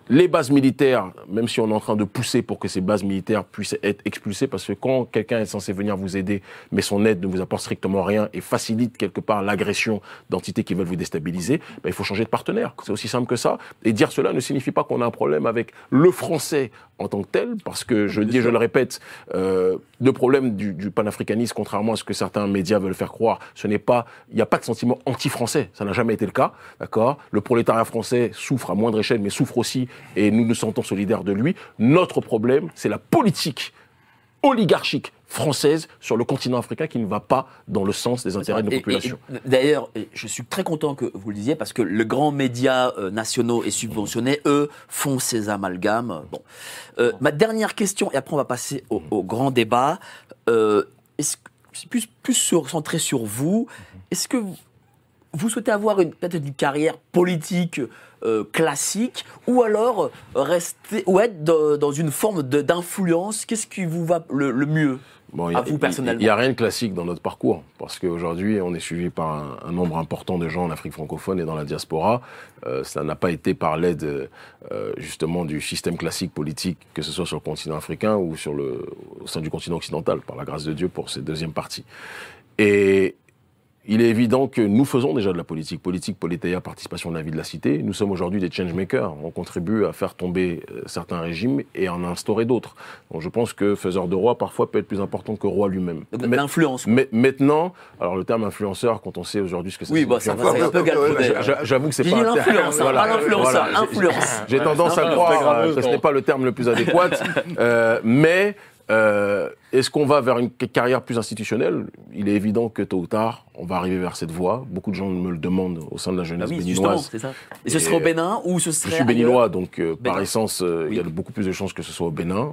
les bases militaires, même si on est en train de pousser pour que ces bases militaires puissent être expulsées, parce que quand quelqu'un est censé venir vous aider, mais son aide ne vous apporte strictement rien et facilite quelque part l'agression d'entités qui veulent vous déstabiliser, ben, il faut changer de partenaire. C'est aussi simple que ça. Et dire cela ne signifie pas qu'on a un problème avec le français en tant que tel, parce que je dis, et je le répète, euh, le problème du, du panafricanisme, contrairement à ce que certains médias veulent faire croire, ce n'est pas, il n'y a pas de sentiment anti-français. Ça n'a jamais été le cas, d'accord? Le prolétariat français souffre à moindre échelle, mais souffre aussi, et nous nous sentons solidaires de lui. Notre problème, c'est la politique oligarchique française sur le continent africain qui ne va pas dans le sens des intérêts de nos Et- populations. D'ailleurs, je suis très content que vous le disiez parce que les grands médias euh, nationaux et subventionnés, eux, font ces amalgames. Bon. Euh, ma dernière question, et après on va passer au, au grand débat. Euh, est-ce c'est plus, plus sur- centré sur vous. Est-ce que vous, vous souhaitez avoir une- peut-être une carrière politique euh, classique ou alors rester ou être dans, dans une forme d'influence Qu'est-ce qui vous va le, le mieux Bon, a- à vous personnellement Il n'y a rien de classique dans notre parcours, parce qu'aujourd'hui, on est suivi par un, un nombre important de gens en Afrique francophone et dans la diaspora. Euh, ça n'a pas été par l'aide, euh, justement, du système classique politique, que ce soit sur le continent africain ou sur le, au sein du continent occidental, par la grâce de Dieu pour cette deuxième partie. Et il est évident que nous faisons déjà de la politique. Politique, politéa, participation de la vie de la cité. Nous sommes aujourd'hui des changemakers. On contribue à faire tomber euh, certains régimes et à en instaurer d'autres. Donc je pense que faiseur de roi, parfois, peut être plus important que roi lui-même. L'influence. mais maintenant, alors le terme influenceur, quand on sait aujourd'hui ce que c'est. Oui, bah, ça va, c'est un peu J'avoue que c'est J'ai pas. dit un terme- l'influence, hein, Voilà, pas l'influenceur, influence. J'ai tendance à croire grave, euh, que ce n'est pas le terme le plus adéquat. Euh, mais euh, est-ce qu'on va vers une carrière plus institutionnelle? Il est évident que tôt ou tard, on va arriver vers cette voie. Beaucoup de gens me le demandent au sein de la Ah jeunesse oui, justement, béninoise. c'est ça. Et ce serait au Bénin ou ce Je serait suis ailleurs? béninois, donc euh, par essence, euh, il y a Oui. beaucoup plus de chances que ce soit au Bénin.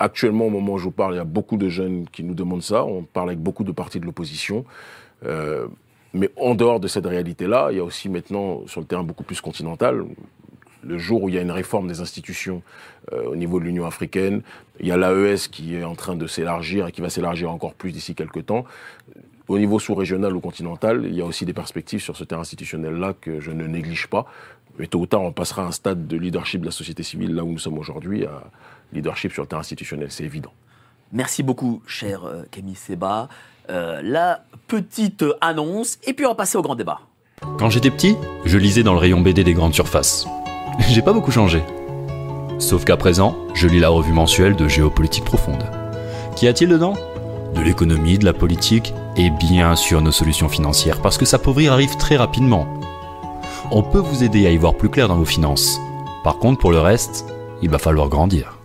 Actuellement, au moment où je vous parle, il y a beaucoup de jeunes qui nous demandent ça. On parle avec beaucoup de partis de l'opposition. Mais en dehors de cette réalité-là, il y a aussi maintenant, sur le terrain beaucoup plus continental, le jour où il y a une réforme des institutions euh, au niveau de l'Union africaine, il y a l'AES qui est en train de s'élargir et qui va s'élargir encore plus d'ici quelques temps. Au niveau sous-régional ou continental, il y a aussi des perspectives sur ce terrain institutionnel-là que je ne néglige pas. Mais tôt ou tard, on passera à un stade de leadership de la société civile, là où nous sommes aujourd'hui, à leadership sur le terrain institutionnel, c'est évident. Merci beaucoup, cher euh, Camille Seba. Euh, la petite annonce, et puis on va passer au grand débat. Quand j'étais petit, je lisais dans le rayon BD des grandes surfaces. J'ai pas beaucoup changé. Sauf qu'à présent, je lis la revue mensuelle de Géopolitique Profonde. Qu'y a-t-il dedans? De l'économie, de la politique et bien sûr nos solutions financières parce que s'appauvrir arrive très rapidement. On peut vous aider à y voir plus clair dans vos finances. Par contre, pour le reste, il va falloir grandir.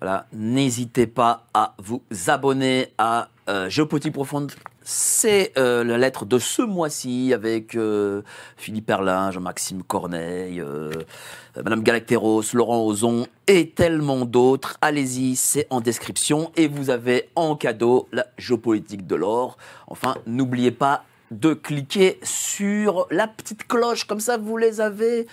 Voilà, n'hésitez pas à vous abonner à euh, Géopolitique Profonde. C'est euh, la lettre de ce mois-ci avec euh, Philippe Erlin, Jean-Maxime Corneille, euh, euh, Madame Galacteros, Laurent Ozon et tellement d'autres. Allez-y, c'est en description et vous avez en cadeau la géopolitique de l'or. Enfin, n'oubliez pas de cliquer sur la petite cloche, comme ça vous les avez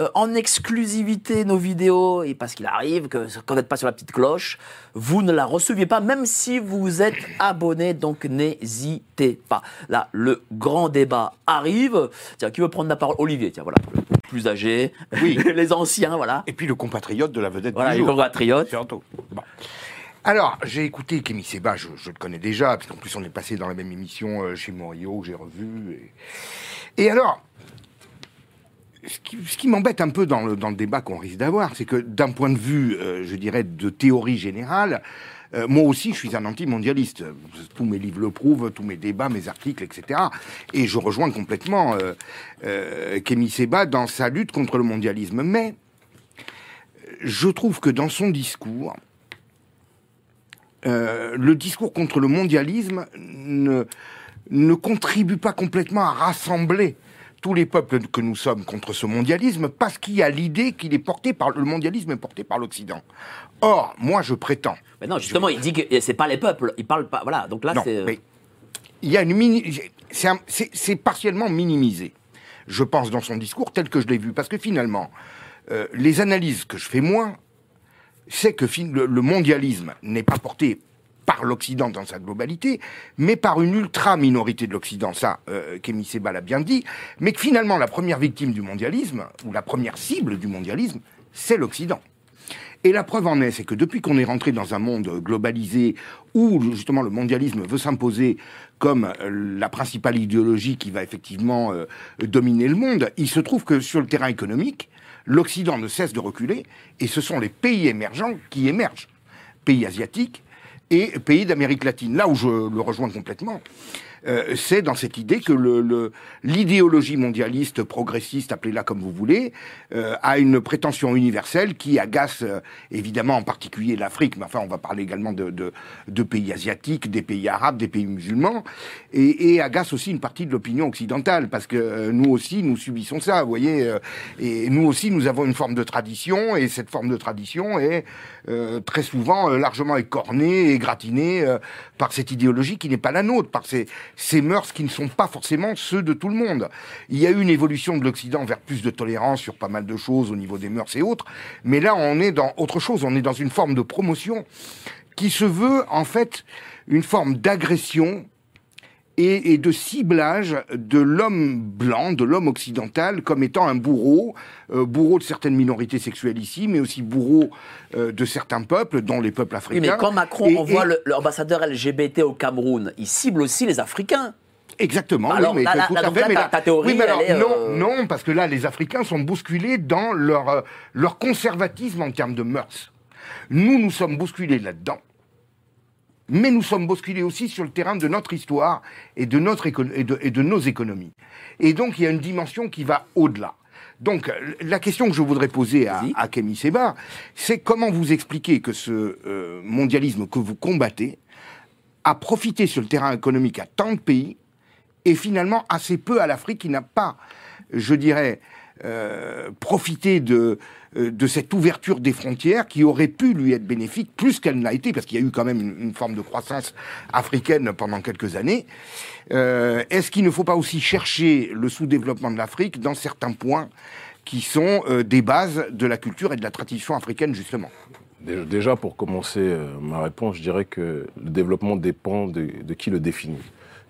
euh, en exclusivité nos vidéos, et parce qu'il arrive que quand vous n'êtes pas sur la petite cloche, vous ne la receviez pas, même si vous êtes abonné, donc n'hésitez pas. Là, le grand débat arrive. Tiens, qui veut prendre la parole? Olivier, tiens, voilà, le plus âgé, Oui. les anciens, voilà. Et puis le compatriote de la vedette Voilà, du jour. Surtout. Bon. Alors, j'ai écouté Kémy Seba, je, je le connais déjà, puisqu'en plus on est passé dans la même émission euh, chez Morio, j'ai revu. Et, et alors, ce qui, m'embête un peu dans le, débat qu'on risque d'avoir, c'est que d'un point de vue, euh, je dirais, de théorie générale, euh, moi aussi, je suis un anti-mondialiste. Tous mes livres le prouvent, tous mes débats, mes articles, etc. Et je rejoins complètement euh, Kémy Seba dans sa lutte contre le mondialisme. Mais je trouve que dans son discours, le discours contre le mondialisme ne contribue pas complètement à rassembler tous les peuples que nous sommes contre ce mondialisme parce qu'il y a l'idée qu'il est porté par le mondialisme est porté par l'Occident. Or, moi, je prétends. Mais non, justement, il dit que c'est pas les peuples, il parle pas. Voilà, donc là, c'est. mais il y a une mini, c'est partiellement minimisé, je pense, dans son discours tel que je l'ai vu, parce que finalement, euh, les analyses que je fais moi, c'est que le mondialisme n'est pas porté par l'Occident dans sa globalité, mais par une ultra minorité de l'Occident. Ça, euh, Kémy Seba l'a bien dit. Mais que finalement, la première victime du mondialisme, ou la première cible du mondialisme, c'est l'Occident. Et la preuve en est, c'est que depuis qu'on est rentré dans un monde globalisé où justement le mondialisme veut s'imposer comme euh, la principale idéologie qui va effectivement euh, dominer le monde, il se trouve que sur le terrain économique, l'Occident ne cesse de reculer et ce sont les pays émergents qui émergent. Pays asiatiques et pays d'Amérique latine. Là où je le rejoins complètement, euh, c'est dans cette idée que le- le- l'idéologie mondialiste, progressiste, appelez-la comme vous voulez, euh, a une prétention universelle qui agace euh, évidemment en particulier l'Afrique, mais enfin on va parler également de, de- de pays asiatiques, des pays arabes, des pays musulmans, et, et agace aussi une partie de l'opinion occidentale, parce que euh, nous aussi nous subissons ça, vous voyez, euh, et nous aussi nous avons une forme de tradition, et cette forme de tradition est euh, très souvent largement écornée, égratignée euh, par cette idéologie qui n'est pas la nôtre, par ces, ces mœurs qui ne sont pas forcément ceux de tout le monde. Il y a eu une évolution de l'Occident vers plus de tolérance sur pas mal de choses au niveau des mœurs et autres, mais là on est dans autre chose, on est dans une forme de promotion qui se veut en fait une forme d'agression et, et de ciblage de l'homme blanc, de l'homme occidental, comme étant un bourreau, euh, bourreau de certaines minorités sexuelles ici, mais aussi bourreau euh, de certains peuples, dont les peuples Oui, africains. mais quand Macron Et- envoie et- l'ambassadeur LGBT au Cameroun, il cible aussi les Africains. Exactement. oui, mais là, là, tout là, à donc fait, là, mais ta- théorie, oui, mais alors, elle est, non, euh, non, parce que là, les Africains sont bousculés dans leur, leur conservatisme en termes de mœurs. Nous, nous sommes bousculés là-dedans. Mais nous sommes bousculés aussi sur le terrain de notre histoire et de, notre éco- et de, et de nos économies. Et donc, il y a une dimension qui va au-delà. Donc, euh, la question que je voudrais poser à, à Kémy Seba, c'est comment vous expliquer que ce euh, mondialisme que vous combattez a profité sur le terrain économique à tant de pays et finalement assez peu à l'Afrique qui n'a pas, je dirais, euh, profité de, de cette ouverture des frontières qui aurait pu lui être bénéfique plus qu'elle n'a été, parce qu'il y a eu quand même une, forme de croissance africaine pendant quelques années. Euh, Est-ce qu'il ne faut pas aussi chercher le sous-développement de l'Afrique dans certains points qui sont euh, des bases de la culture et de la tradition africaine, justement? Déjà- pour commencer euh, ma réponse, je dirais que le développement dépend de qui le définit.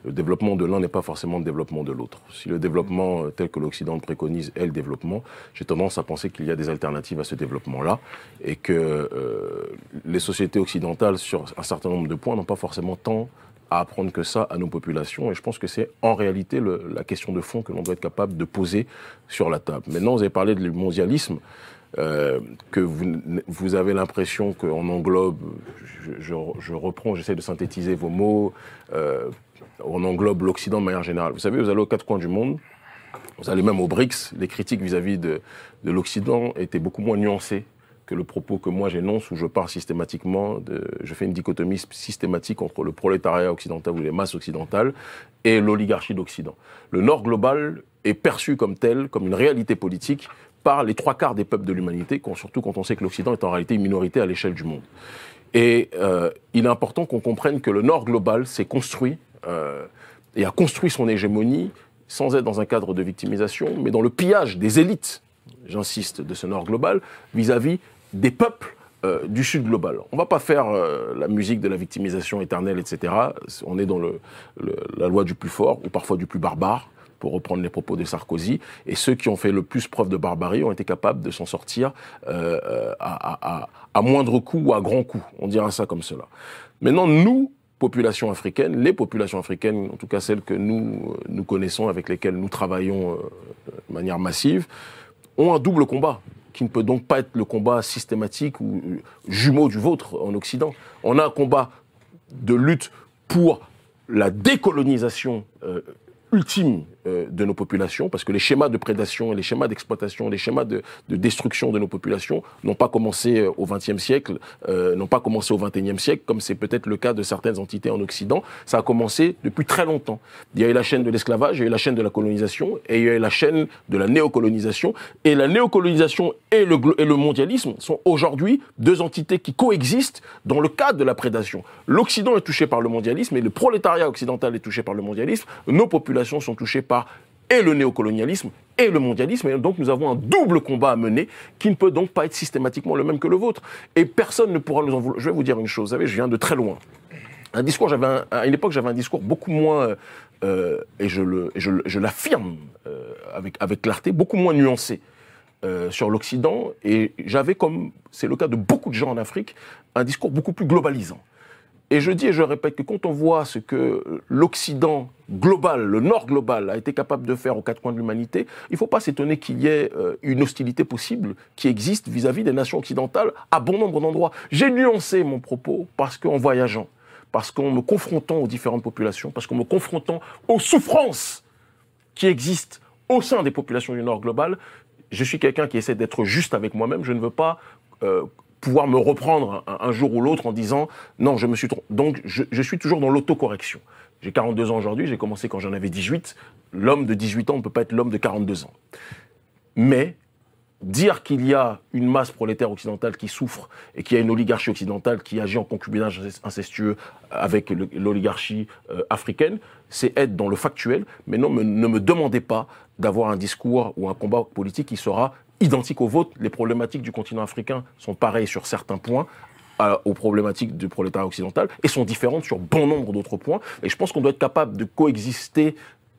Le développement de l'un n'est pas forcément le développement de l'autre. Si le développement euh, tel que l'Occident préconise est le développement, j'ai tendance à penser qu'il y a des alternatives à ce développement-là et que euh, les sociétés occidentales, sur un certain nombre de points, n'ont pas forcément tant à apprendre que ça à nos populations. Et je pense que c'est en réalité la question de fond que l'on doit être capable de poser sur la table. Maintenant, vous avez parlé du mondialisme. euh, que vous, avez l'impression qu'on englobe, je, reprends, j'essaie de synthétiser vos mots, on englobe l'Occident de manière générale. Vous savez, vous allez aux quatre coins du monde, vous allez même aux BRICS, les critiques vis-à-vis de, de l'Occident étaient beaucoup moins nuancées que le propos que moi j'énonce où je pars systématiquement, je fais une dichotomie systématique entre le prolétariat occidental ou les masses occidentales et l'oligarchie d'Occident. Le Nord global est perçu comme tel, comme une réalité politique par les trois quarts des peuples de l'humanité, surtout quand on sait que l'Occident est en réalité une minorité à l'échelle du monde. Et euh, il est important qu'on comprenne que le Nord global s'est construit euh, et a construit son hégémonie sans être dans un cadre de victimisation, mais dans le pillage des élites, j'insiste, de ce Nord global vis-à-vis des peuples euh, du Sud global. On va pas faire euh, la musique de la victimisation éternelle, etc. On est dans la loi du plus fort ou parfois du plus barbare pour reprendre les propos de Sarkozy, et ceux qui ont fait le plus preuve de barbarie ont été capables de s'en sortir à- à moindre coût ou à grand coût. On dira ça comme cela. Maintenant, nous, population africaine, les populations africaines, en tout cas celles que nous, euh, nous connaissons, avec lesquelles nous travaillons euh, de manière massive, ont un double combat qui ne peut donc pas être le combat systématique ou euh, jumeau du vôtre en Occident. On a un combat de lutte pour la décolonisation ultime euh, de nos populations, parce que les schémas de prédation, les schémas d'exploitation, les schémas de, de destruction de nos populations n'ont pas commencé euh, au XXe siècle, euh, n'ont pas commencé au XXIe siècle, comme c'est peut-être le cas de certaines entités en Occident. Ça a commencé depuis très longtemps. Il y a eu la chaîne de l'esclavage, il y a eu la chaîne de la colonisation, et il y a eu la chaîne de la néocolonisation. Et la néocolonisation et le, et le mondialisme sont aujourd'hui deux entités qui coexistent dans le cadre de la prédation. L'Occident est touché par le mondialisme et le prolétariat occidental est touché par le mondialisme. Nos populations sont touchées par et le néocolonialisme et le mondialisme. Et donc nous avons un double combat à mener qui ne peut donc pas être systématiquement le même que le vôtre. Et personne ne pourra nous en vouloir. Je vais vous dire une chose, savez, je viens de très loin. Un discours, j'avais un- à une époque, j'avais un discours beaucoup moins, euh, et je le- je l'affirme euh, avec, avec clarté, beaucoup moins nuancé euh, sur l'Occident. Et j'avais, comme c'est le cas de beaucoup de gens en Afrique, un discours beaucoup plus globalisant. Et je dis et je répète que quand on voit ce que l'Occident global, le Nord global, a été capable de faire aux quatre coins de l'humanité, il ne faut pas s'étonner qu'il y ait euh, une hostilité possible qui existe vis-à-vis des nations occidentales à bon nombre d'endroits. J'ai nuancé mon propos parce qu'en voyageant, parce qu'en me confrontant aux différentes populations, parce qu'en me confrontant aux souffrances qui existent au sein des populations du Nord global, je suis quelqu'un qui essaie d'être juste avec moi-même. Je ne veux pas euh, pouvoir me reprendre un, jour ou l'autre en disant non, je me suis trompé. Donc, je, suis toujours dans l'autocorrection. J'ai 42 ans aujourd'hui, j'ai commencé quand j'en avais 18. L'homme de 18 ans ne peut pas être l'homme de 42 ans. Mais dire qu'il y a une masse prolétaire occidentale qui souffre et qu'il y a une oligarchie occidentale qui agit en concubinage incestueux avec l'oligarchie euh, africaine, c'est être dans le factuel, mais non, ne me demandez pas d'avoir un discours ou un combat politique qui sera identique au vôtre. Les problématiques du continent africain sont pareilles sur certains points aux problématiques du prolétariat occidental et sont différentes sur bon nombre d'autres points. Et je pense qu'on doit être capable de coexister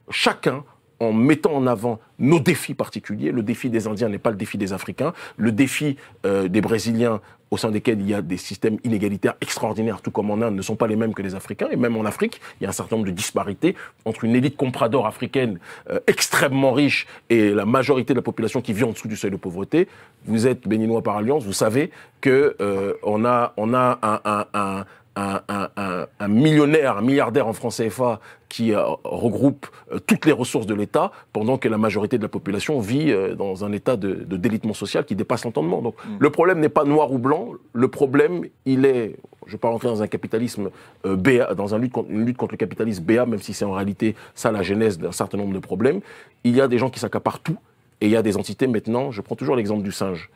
chacun en mettant en avant nos défis particuliers. Le défi des Indiens n'est pas le défi des Africains. Le défi euh, des Brésiliens, au sein desquels il y a des systèmes inégalitaires extraordinaires, tout comme en Inde, ne sont pas les mêmes que les Africains. Et même en Afrique, il y a un certain nombre de disparités entre une élite comprador africaine euh, extrêmement riche et la majorité de la population qui vit en dessous du seuil de pauvreté. Vous êtes béninois par alliance, vous savez que euh, on a un un, un- un- un millionnaire, un milliardaire en francs CFA qui euh, regroupe euh, toutes les ressources de l'État, pendant que la majorité de la population vit euh, dans un état de, de délitement social qui dépasse l'entendement. Donc le problème n'est pas noir ou blanc, le problème, il est, je ne vais pas rentrer dans un capitalisme BA, dans un lutte contre, une lutte contre le capitalisme BA, même si c'est en réalité ça la genèse d'un certain nombre de problèmes. Il y a des gens qui s'accaparent tout, et il y a des entités maintenant, je prends toujours l'exemple du singe.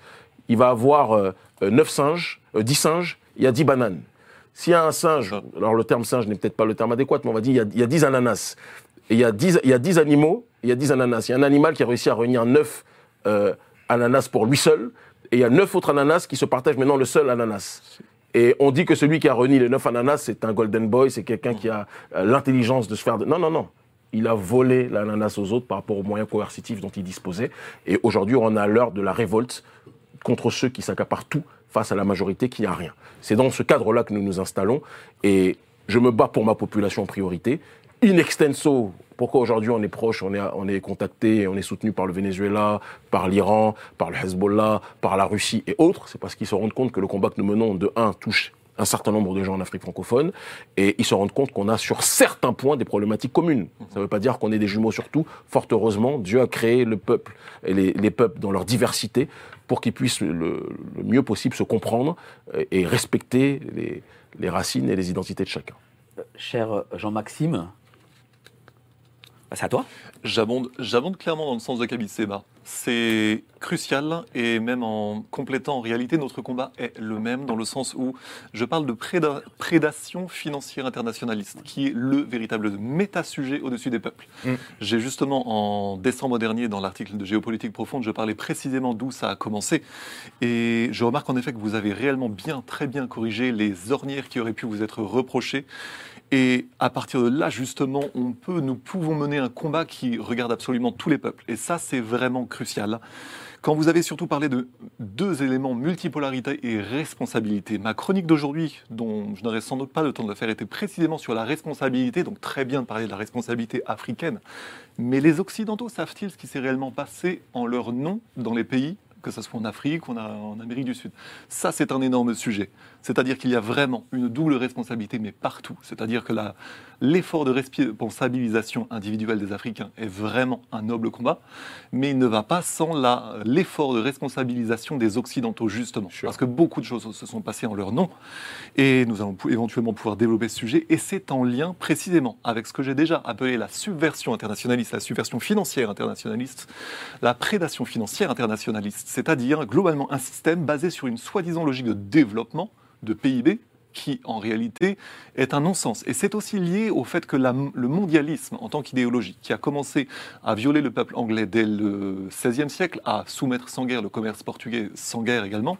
Il va avoir euh, euh, 9 singes, euh, 10 singes, il y a 10 bananes. S'il y a un singe, alors le terme singe n'est peut-être pas le terme adéquat, mais on va dire il y a, il y a 10 ananas. Il y, a 10, il y a 10 animaux, il y a 10 ananas. Il y a un animal qui a réussi à réunir 9 euh, ananas pour lui seul, et il y a 9 autres ananas qui se partagent maintenant le seul ananas. Et on dit que celui qui a réuni les 9 ananas, c'est un golden boy, c'est quelqu'un qui a euh, l'intelligence de se faire... De... Non, non, non. Il a volé l'ananas aux autres par rapport aux moyens coercitifs dont il disposait. Et aujourd'hui, on a l'heure de la révolte contre ceux qui s'accaparent tout face à la majorité qui n'a rien. C'est dans ce cadre-là que nous nous installons et je me bats pour ma population en priorité. In extenso, pourquoi aujourd'hui on est proche, on est, on contacté, on est soutenu par le Venezuela, par l'Iran, par le Hezbollah, par la Russie et autres, c'est parce qu'ils se rendent compte que le combat que nous menons, de un, touche un certain nombre de gens en Afrique francophone, et ils se rendent compte qu'on a sur certains points des problématiques communes. Ça ne veut pas dire qu'on est des jumeaux sur tout. Fort heureusement, Dieu a créé le peuple et les, les peuples dans leur diversité pour qu'ils puissent le, mieux possible se comprendre euh, et respecter les, les racines et les identités de chacun. Cher Jean-Maxime, bah, c'est à toi. J'abonde, j'abonde clairement dans le sens de Kaby Seba. C'est crucial et même en complétant en réalité notre combat est le même dans le sens où je parle de préda- prédation financière internationaliste qui est le véritable méta-sujet au-dessus des peuples. J'ai justement en décembre dernier dans l'article de Géopolitique profonde, je parlais précisément d'où ça a commencé et je remarque en effet que vous avez réellement bien, très bien corrigé les ornières qui auraient pu vous être reprochées. Et à partir de là, justement, on peut, nous pouvons mener un combat qui regarde absolument tous les peuples. Et ça, c'est vraiment crucial. Quand vous avez surtout parlé de deux éléments, multipolarité et responsabilité, ma chronique d'aujourd'hui, dont je n'aurai sans doute pas le temps de le faire, était précisément sur la responsabilité, donc très bien de parler de la responsabilité africaine. Mais les Occidentaux savent-ils ce qui s'est réellement passé en leur nom dans les pays que ce soit en Afrique ou en, en Amérique du Sud? Ça, c'est un énorme sujet. C'est-à-dire qu'il y a vraiment une double responsabilité, mais partout. C'est-à-dire que l'effort de responsabilisation individuelle des Africains est vraiment un noble combat, mais il ne va pas sans l'effort de responsabilisation des Occidentaux, justement. Parce que beaucoup de choses se sont passées en leur nom, et nous allons éventuellement pouvoir développer ce sujet, et c'est en lien précisément avec ce que j'ai déjà appelé la subversion internationaliste, la subversion financière internationaliste, la prédation financière internationaliste, c'est-à-dire globalement un système basé sur une soi-disant logique de développement, de PIB, qui en réalité est un non-sens. Et c'est aussi lié au fait que le mondialisme en tant qu'idéologie, qui a commencé à violer le peuple anglais dès le XVIe siècle, à soumettre sans guerre le commerce portugais sans guerre également,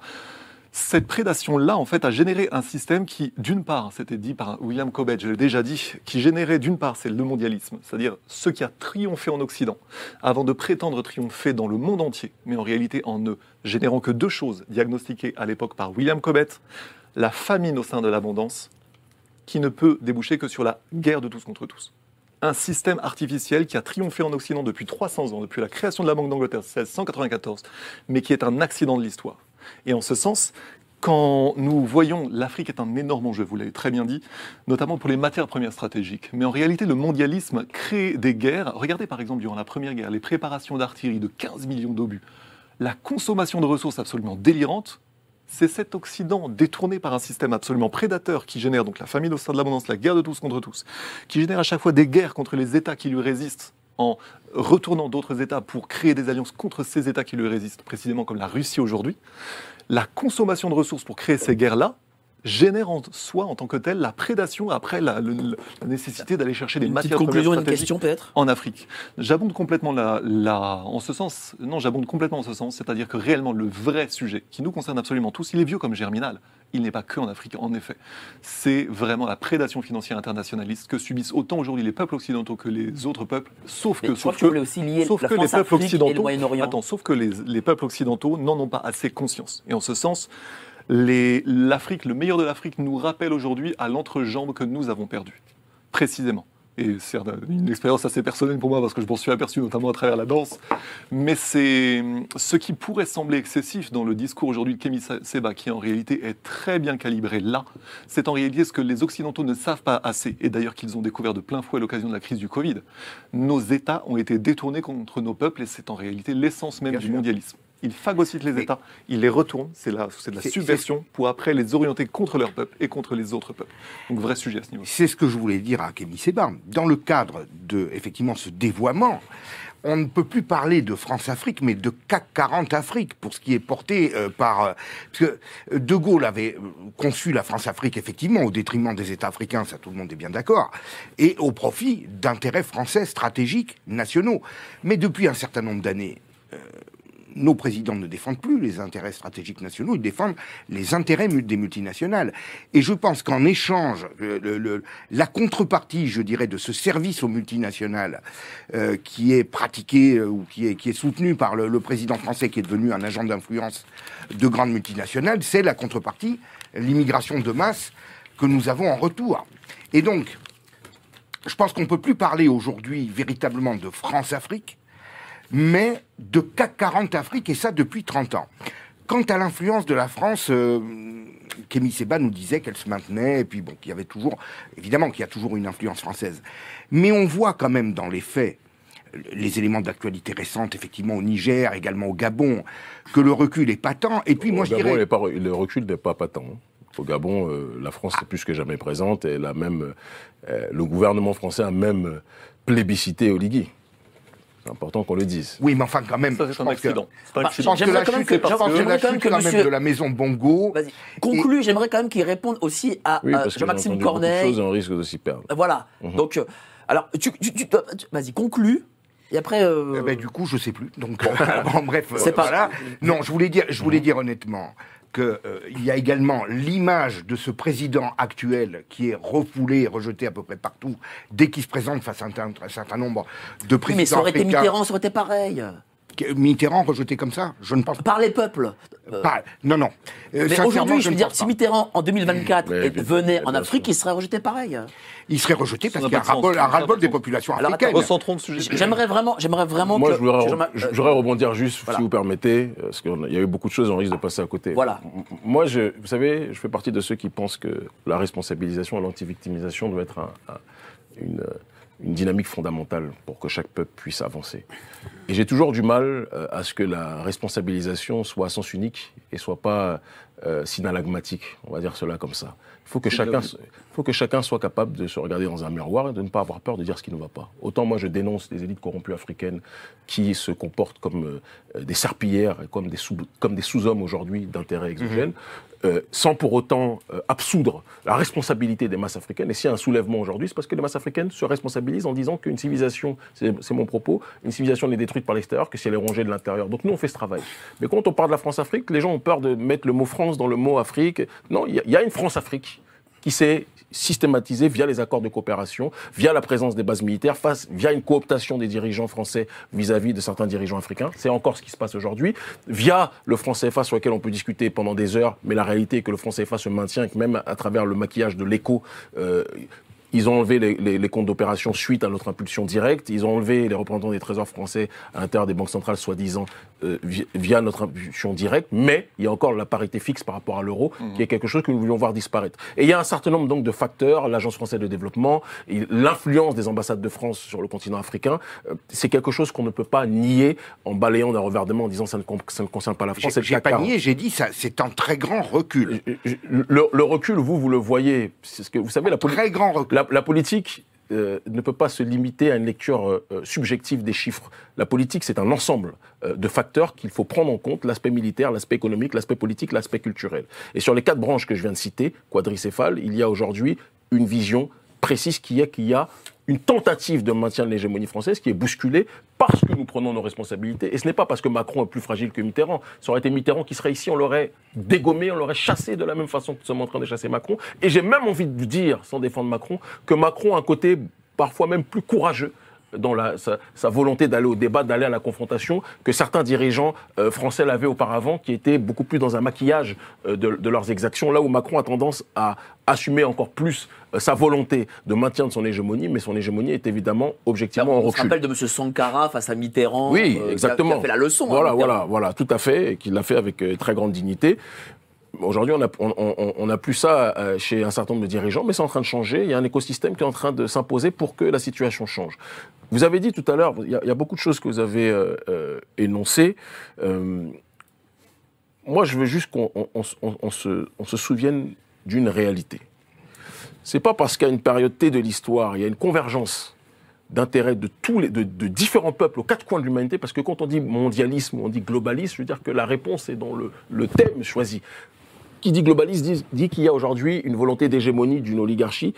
cette prédation-là, en fait, a généré un système qui, d'une part, c'était dit par William Cobbett, je l'ai déjà dit, qui générait, d'une part, c'est le mondialisme, c'est-à-dire ce qui a triomphé en Occident, avant de prétendre triompher dans le monde entier, mais en réalité en ne générant que deux choses, diagnostiquées à l'époque par William Cobbett, la famine au sein de l'abondance, qui ne peut déboucher que sur la guerre de tous contre tous. Un système artificiel qui a triomphé en Occident depuis 300 ans, depuis la création de la Banque d'Angleterre 1694, mais qui est un accident de l'histoire. Et en ce sens, quand nous voyons l'Afrique est un énorme enjeu, vous l'avez très bien dit, notamment pour les matières premières stratégiques. Mais en réalité, le mondialisme crée des guerres. Regardez par exemple durant la Première Guerre, les préparations d'artillerie de 15 millions d'obus, la consommation de ressources absolument délirante. C'est cet Occident détourné par un système absolument prédateur qui génère donc la famine au sein de l'abondance, la guerre de tous contre tous, qui génère à chaque fois des guerres contre les États qui lui résistent en retournant d'autres États pour créer des alliances contre ces États qui lui résistent, précisément comme la Russie aujourd'hui. La consommation de ressources pour créer ces guerres-là génère en soi, en tant que telle, la prédation après la, le- la nécessité d'aller chercher des Une matières conclusion, premières une question peut-être? en Afrique. J'abonde complètement la, la- en ce sens. Non, j'abonde complètement en ce sens. C'est-à-dire que réellement, le vrai sujet qui nous concerne absolument tous, il est vieux comme Germinal. Il n'est pas que en Afrique, en effet. C'est vraiment la prédation financière internationaliste que subissent autant aujourd'hui les peuples occidentaux que les autres peuples, sauf Mais que, sauf que voulais aussi lier sauf la que les peuples Afrique et le occidentaux, attends, sauf que les, les peuples occidentaux n'en ont pas assez conscience. Et en ce sens, l'Afrique, le meilleur de l'Afrique, nous rappelle aujourd'hui à l'entrejambe que nous avons perdu, précisément. Et c'est une expérience assez personnelle pour moi parce que je m'en suis aperçu notamment à travers la danse. Mais c'est ce qui pourrait sembler excessif dans le discours aujourd'hui de Kémy Seba, qui en réalité est très bien calibré là, c'est en réalité ce que les Occidentaux ne savent pas assez, et d'ailleurs qu'ils ont découvert de plein fouet à l'occasion de la crise du Covid. Nos États ont été détournés contre nos peuples, et c'est en réalité l'essence même Bien du sûr. mondialisme. Ils phagocytent les Mais- États, ils les retournent, c'est de la subversion, pour après les orienter contre leur peuple et contre les autres peuples. Donc vrai sujet à ce niveau. C'est ce que je voulais dire à Kémy Sébar. Dans le cadre de, effectivement, ce dévoiement, on ne peut plus parler de France-Afrique, mais de CAC 40 Afrique, pour ce qui est porté euh, par... euh, parce que euh, De Gaulle avait conçu la France-Afrique, effectivement, au détriment des États africains, ça tout le monde est bien d'accord, et au profit d'intérêts français stratégiques, nationaux. Mais depuis un certain nombre d'années, nos présidents ne défendent plus les intérêts stratégiques nationaux, ils défendent les intérêts des multinationales. Et je pense qu'en échange, le- la contrepartie, je dirais, de ce service aux multinationales euh, qui est pratiqué euh, ou qui est, qui est soutenu par le, le président français qui est devenu un agent d'influence de grandes multinationales, c'est la contrepartie, l'immigration de masse que nous avons en retour. Et donc, je pense qu'on ne peut plus parler aujourd'hui véritablement de France-Afrique, mais de CAC 40 Afrique, et ça depuis 30 ans. Quant à l'influence de la France, euh, Kémy Seba nous disait qu'elle se maintenait, et puis bon, qu'il y avait toujours, évidemment qu'il y a toujours une influence française. Mais on voit quand même dans les faits, les éléments d'actualité récente, effectivement au Niger, également au Gabon, que le recul est patent. Et puis moi, Au je Gabon, dirais... pas le recul n'est pas patent. hein. Au Gabon, euh, la France est plus que jamais présente et la même, euh, le gouvernement français a même euh, plébiscité Oligui. C'est important qu'on le dise. Oui, mais enfin, quand même, Ça, je c'est un pense que, accident. C'est un je accident. pense que J'aimerais la quand même chute, que- je pense que la quand même que monsieur- de la maison Bongo, Vas-y. Conclu, j'aimerais quand même qu'il réponde aussi à Oui, euh, Jean-Maxime de Corneille. choses et on risque de s'y perdre. Euh, Voilà. Donc, euh, alors, tu, tu, tu- tu- vas-y, conclue. Et après. euh, Eh ben, du coup, je sais plus. Donc, euh, bon, bref, C'est euh, pas- voilà. Non, je voulais dire, je voulais dire honnêtement euh, il y a également l'image de ce président actuel qui est refoulé et rejeté à peu près partout dès qu'il se présente face à un, un certain nombre de oui, présidents mais ça aurait été. Mitterrand, ça aurait été pareil. Mitterrand rejeté comme ça Je ne pense Par les peuples. Euh, pas. Non, non. Euh, mais aujourd'hui, je je veux dire, si pas. Mitterrand, en 2024, Mais et- bien- venait en Afrique, sûr. il serait rejeté pareil. Il serait rejeté parce qu'il y a un pas ras-le-bol pas des populations Alors, africaines. Recentrons le sujet. J'aimerais vraiment, j'aimerais vraiment Moi, que. je voudrais, que Jean-Ma- je voudrais rebondir juste, voilà. si vous permettez, parce qu'il y a eu beaucoup de choses, on risque de passer à côté. Voilà. Moi, je, vous savez, je fais partie de ceux qui pensent que la responsabilisation et l'anti-victimisation doit être un- un- une, une dynamique fondamentale pour que chaque peuple puisse avancer. Et j'ai toujours du mal euh, à ce que la responsabilisation soit à sens unique et soit pas euh, synalagmatique, on va dire cela comme ça. Il faut que, chacun, faut que chacun soit capable de se regarder dans un miroir et de ne pas avoir peur de dire ce qui ne va pas. Autant moi je dénonce les élites corrompues africaines qui se comportent comme euh, des serpillères et comme des, comme des sous-hommes aujourd'hui d'intérêt exogène, euh, sans pour autant euh, absoudre la responsabilité des masses africaines. Et s'il y a un soulèvement aujourd'hui, c'est parce que les masses africaines se responsabilisent en disant qu'une civilisation, c'est mon propos, une civilisation n'est détruite par l'extérieur que si elle est rongée de l'intérieur. Donc nous, on fait ce travail. Mais quand on parle de la France-Afrique, les gens ont peur de mettre le mot France dans le mot Afrique. Non, il y, y a une France-Afrique qui s'est systématisée via les accords de coopération, via la présence des bases militaires, face, via une cooptation des dirigeants français vis-à-vis de certains dirigeants africains. C'est encore ce qui se passe aujourd'hui. Via le franc CFA sur lequel on peut discuter pendant des heures, mais la réalité est que le franc CFA se maintient et que même à travers le maquillage de l'écho, euh, Ils ont enlevé les, les- les comptes d'opération suite à notre impulsion directe. Ils ont enlevé les représentants des trésors français à l'intérieur des banques centrales, soi-disant, euh, vi- via notre impulsion directe. Mais il y a encore la parité fixe par rapport à l'euro, qui est quelque chose que nous voulions voir disparaître. Et il y a un certain nombre donc de facteurs, l'Agence française de développement, l'influence des ambassades de France sur le continent africain. euh, C'est quelque chose qu'on ne peut pas nier en balayant d'un revers de main en disant ça ne, ça ne concerne pas la France. J'ai pas 40. nié, j'ai dit ça, c'est un très grand recul. Le, le recul, vous, vous le voyez. C'est ce que vous savez, la, poli- Très grand recul. La, politique euh, ne peut pas se limiter à une lecture euh, euh, subjective des chiffres. La politique, c'est un ensemble de facteurs qu'il faut prendre en compte l'aspect militaire, l'aspect économique, l'aspect politique, l'aspect culturel. Et sur les quatre branches que je viens de citer, quadricéphale, il y a aujourd'hui une vision précise qui est qu'il y a une tentative de maintien de l'hégémonie française qui est bousculée parce que nous prenons nos responsabilités. Et ce n'est pas parce que Macron est plus fragile que Mitterrand. Ça aurait été Mitterrand qui serait ici, on l'aurait dégommé, on l'aurait chassé de la même façon que nous sommes en train de chasser Macron. Et j'ai même envie de dire, sans défendre Macron, que Macron a un côté parfois même plus courageux dans sa, volonté d'aller au débat, d'aller à la confrontation, que certains dirigeants euh, français l'avaient auparavant, qui étaient beaucoup plus dans un maquillage euh, de, leurs exactions, là où Macron a tendance à assumer encore plus sa volonté de maintien de son hégémonie, mais son hégémonie est évidemment objectivement en On se recul. rappelle de M. Sankara face à Mitterrand. Oui, euh, qui a- exactement. Qui a, fait la leçon. hein, Voilà, Mitterrand. voilà, voilà, tout à fait, et qu'il l'a fait avec euh, très grande dignité. Aujourd'hui, on a, on, on- on a plus ça euh, chez un certain nombre de dirigeants, mais c'est en train de changer. Il y a un écosystème qui est en train de s'imposer pour que la situation change. Vous avez dit tout à l'heure, il y, a- il y a beaucoup de choses que vous avez euh, euh, énoncées. Euh, moi, je veux juste qu'on on- on- on- on se, on se souvienne d'une réalité. C'est pas parce qu'à une période T de l'histoire, il y a une convergence d'intérêts de tous les, différents peuples aux quatre coins de l'humanité, parce que quand on dit mondialisme on dit globalisme, je veux dire que la réponse est dans le thème choisi. Qui dit globalisme dit, qu'il y a aujourd'hui une volonté d'hégémonie d'une oligarchie,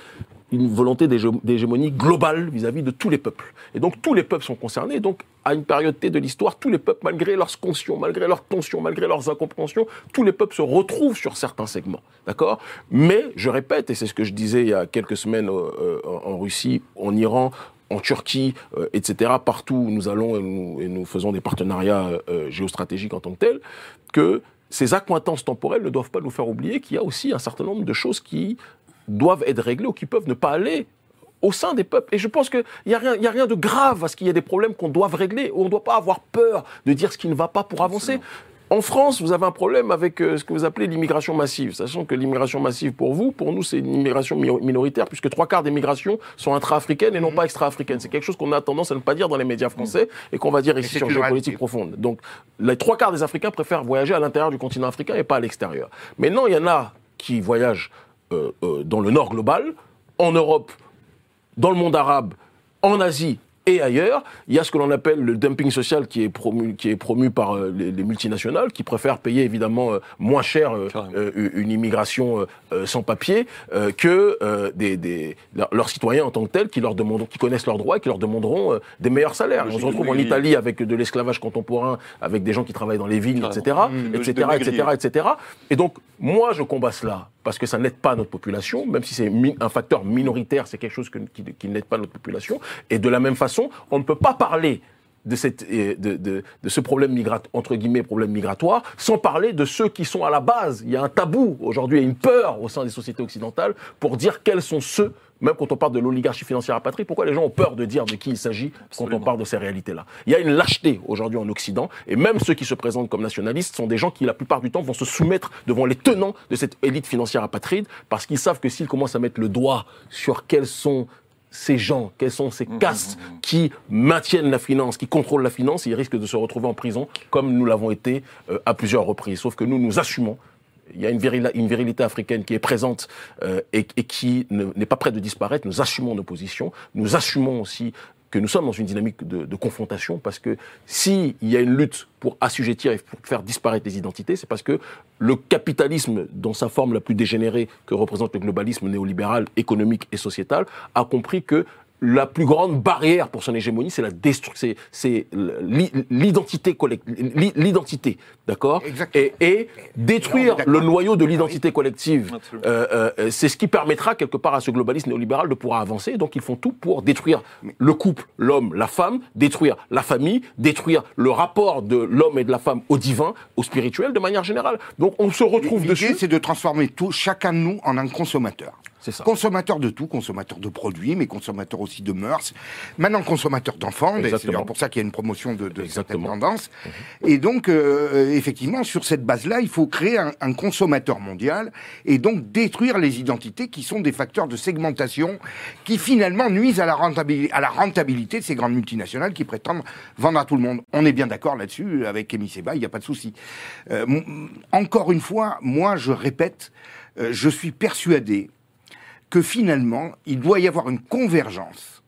une volonté d'hégé- d'hégémonie globale vis-à-vis de tous les peuples. Et donc tous les peuples sont concernés. Donc à une période T de l'histoire, tous les peuples, malgré leurs conscients, malgré leurs tensions, malgré leurs incompréhensions, tous les peuples se retrouvent sur certains segments. D'accord? Mais je répète, et c'est ce que je disais il y a quelques semaines euh, euh, en Russie, en Iran, en Turquie, euh, etc., partout où nous allons et nous, faisons des partenariats géostratégiques en tant que tels, que ces accointances temporelles ne doivent pas nous faire oublier qu'il y a aussi un certain nombre de choses qui doivent être réglées ou qui peuvent ne pas aller au sein des peuples. Et je pense qu'il n'y a, rien- a de grave à ce qu'il y ait des problèmes qu'on doit régler. On ne doit pas avoir peur de dire ce qui ne va pas pour avancer. En France, vous avez un problème avec euh, ce que vous appelez l'immigration massive. Sachant que l'immigration massive, pour vous, pour nous, c'est une immigration mi- minoritaire, puisque trois quarts des migrations sont intra-africaines et non pas extra-africaines. C'est quelque chose qu'on a tendance à ne pas dire dans les médias français et qu'on va dire ici sur géopolitique profonde. Donc, les trois quarts des Africains préfèrent voyager à l'intérieur du continent africain et pas à l'extérieur. Maintenant, il y en a qui voyagent euh, euh, dans le nord global, en Europe, dans le monde arabe, en Asie et ailleurs, il y a ce que l'on appelle le dumping social qui est promu, qui est promu par euh, les, les multinationales, qui préfèrent payer évidemment euh, moins cher euh, une immigration sans papier que des, des- leurs- citoyens en tant que tels qui leur demandent, qui connaissent leurs droits et qui leur demanderont des meilleurs salaires. On se retrouve en. Italie avec de l'esclavage contemporain, avec des gens qui travaillent dans les vignes, Carrément. etc., Mmh, etc., etc., etc. Et donc, moi, je combats cela parce que ça n'aide pas notre population, même si c'est un facteur minoritaire, c'est quelque chose que- qui, qui n'aide pas notre population. Et de la même façon, on ne peut pas parler de, cette, euh, de, de- de ce problème migratoire, entre guillemets, problème migratoire, sans parler de ceux qui sont à la base. Il y a un tabou aujourd'hui et une peur au sein des sociétés occidentales pour dire quels sont ceux, même quand on parle de l'oligarchie financière apatride, pourquoi les gens ont peur de dire de qui il s'agit quand on parle de ces réalités-là. Il y a une lâcheté aujourd'hui en Occident, et même ceux qui se présentent comme nationalistes sont des gens qui, la plupart du temps, vont se soumettre devant les tenants de cette élite financière apatride, parce qu'ils savent que s'ils commencent à mettre le doigt sur quels sont ces gens, quelles sont ces castes qui maintiennent la finance, qui contrôlent la finance, ils risquent de se retrouver en prison, comme nous l'avons été euh, à plusieurs reprises. Sauf que nous, nous assumons il y a une, virilité africaine qui est présente euh, et, et qui ne- n'est pas prête de disparaître. Nous assumons nos positions. Nous assumons aussi que nous sommes dans une dynamique de, confrontation parce que s'il y a une lutte pour assujettir et pour faire disparaître les identités, c'est parce que le capitalisme, dans sa forme la plus dégénérée que représente le globalisme néolibéral, économique et sociétal, a compris que la plus grande barrière pour son hégémonie, c'est la destruction, c'est l'i- l'identité collective, l'identité, d'accord? Exactement. et, et détruire le noyau de l'identité collective, Absolument. euh, euh, c'est ce qui permettra quelque part à ce globalisme néolibéral de pouvoir avancer. Donc ils font tout pour détruire le couple, l'homme, la femme, détruire la famille, détruire le rapport de l'homme et de la femme au divin, au spirituel de manière générale. Donc on se retrouve L'idée, dessus. c'est de transformer tout, chacun de nous en un consommateur. C'est ça. Consommateur de tout, consommateur de produits, mais consommateur aussi de mœurs. Maintenant, consommateur d'enfants. et C'est pour ça qu'il y a une promotion de, de certaines tendances. Et donc, euh, effectivement, sur cette base-là, il faut créer un, un consommateur mondial et donc détruire les identités qui sont des facteurs de segmentation qui finalement nuisent à la rentabilité, à la rentabilité de ces grandes multinationales qui prétendent vendre à tout le monde. On est bien d'accord là-dessus avec Emi Seba, il n'y a pas de souci. Euh, encore une fois, moi, je répète, euh, je suis persuadé que finalement, il doit y avoir une convergence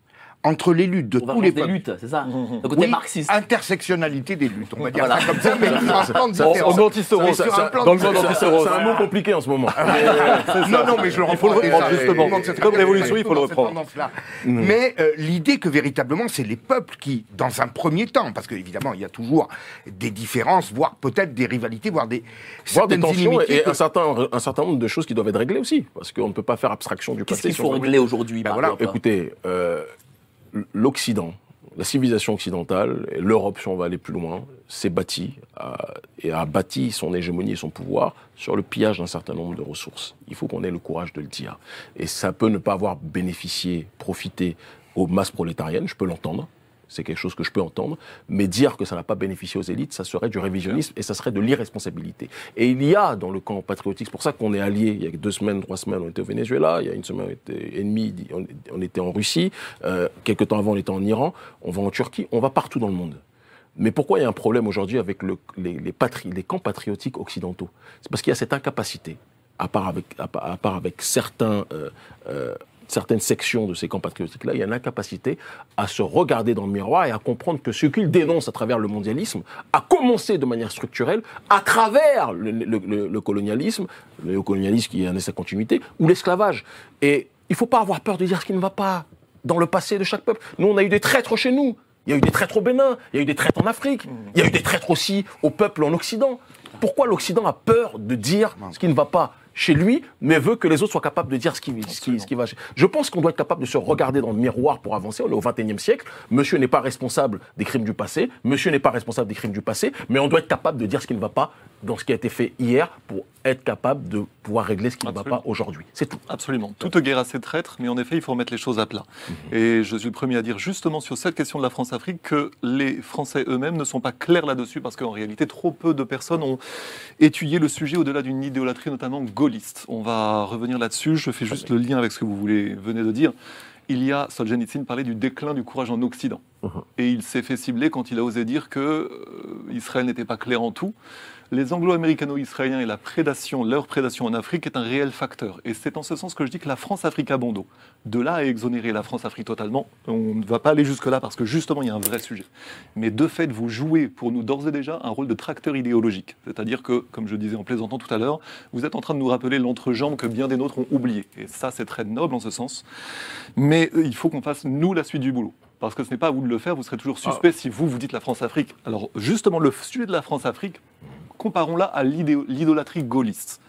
entre les luttes de On va tous les des peuples. luttes, c'est ça Le côté Oui, marxiste. intersectionnalité des luttes, on va dire Voilà. ça comme ça, mais sur un plan anti-Soros. C'est un mot compliqué en ce moment. Non, non, mais je le Il faut le reprends justement. Comme que il faut le reprendre. tendance-là. Mais euh, l'idée que véritablement, c'est les peuples qui, dans un premier temps, parce qu'évidemment, il y a toujours des différences, voire peut-être des rivalités, voire des Voir des certaines tensions et un certain, un certain nombre de choses qui doivent être réglées aussi. Parce qu'on ne peut pas faire abstraction du Qu'est-ce passé. qu'il si faut régler aujourd'hui, Ben Écoutez, euh, l'Occident, la civilisation occidentale, l'Europe, si on va aller plus loin, s'est bâtie et a bâti son hégémonie et son pouvoir sur le pillage d'un certain nombre de ressources. Il faut qu'on ait le courage de le dire. Et ça peut ne pas avoir bénéficié, profité aux masses prolétariennes, je peux l'entendre. C'est quelque chose que je peux entendre, mais dire que ça n'a pas bénéficié aux élites, ça serait du révisionnisme et ça serait de l'irresponsabilité. Et il y a dans le camp patriotique, c'est pour ça qu'on est alliés. Il y a deux semaines, trois semaines, on était au Venezuela. Il y a une semaine, était ennemis. On, était en Russie. Euh, quelques temps avant, on était en Iran. On va en Turquie. On va partout dans le monde. Mais pourquoi il y a un problème aujourd'hui avec le- les, camps patriotiques occidentaux? C'est parce qu'il y a cette incapacité, à part avec, à part, à part avec certains, euh, euh, certaines sections de ces camps patriotiques-là, il y a une incapacité à se regarder dans le miroir et à comprendre que ce qu'ils dénoncent à travers le mondialisme a commencé de manière structurelle à travers le, le- le- le colonialisme, le colonialisme qui est sa continuité, ou l'esclavage. Et il ne faut pas avoir peur de dire ce qui ne va pas dans le passé de chaque peuple. Nous, on a eu des traîtres chez nous. Il y a eu des traîtres au Bénin, il y a eu des traîtres en Afrique, il y a eu des traîtres aussi au peuple en Occident. Pourquoi l'Occident a peur de dire ce qui ne va pas chez lui, mais veut que les autres soient capables de dire ce qui, ce qui, ce qui va Je pense qu'on doit être capable de se regarder dans le miroir pour avancer. On est au XXIe siècle. Monsieur n'est pas responsable des crimes du passé. Monsieur n'est pas responsable des crimes du passé. Mais on doit être capable de dire ce qui ne va pas dans ce qui a été fait hier pour être capable de pouvoir régler ce qui ne va pas aujourd'hui. C'est tout. Absolument. Toute guerre a ses traîtres, mais en effet, il faut remettre les choses à plat. Et je suis le premier à dire justement sur cette question de la France-Afrique que les Français eux-mêmes ne sont pas clairs là-dessus, parce qu'en réalité, trop peu de personnes ont étudié le sujet au-delà d'une idolâtrie, notamment gaulliste. On va revenir là-dessus. Je fais juste le lien avec ce que vous voulez, venez de dire. Il y a, Solzhenitsyn parlait du déclin du courage en Occident. Et il s'est fait cibler quand il a osé dire que euh, Israël n'était pas clair en tout. Les anglo-américano-israéliens et la prédation, leur prédation en Afrique est un réel facteur. Et c'est en ce sens que je dis que la France-Afrique a. De là à exonérer la France-Afrique totalement, on ne va pas aller jusque-là parce que justement il y a un vrai sujet. Mais de fait, vous jouez pour nous d'ores et déjà un rôle de tracteur idéologique. C'est-à-dire que, comme je disais en plaisantant tout à l'heure, vous êtes en train de nous rappeler l'entrejambe que bien des nôtres ont oublié. Et ça, c'est très noble en ce sens. Mais euh, il faut qu'on fasse, nous, la suite du boulot. Parce que ce n'est pas à vous de le faire, vous serez toujours suspect si vous, vous dites la France-Afrique. Alors, justement, le sujet de la France-Afrique, comparons-la à l'idolâtrie gaulliste.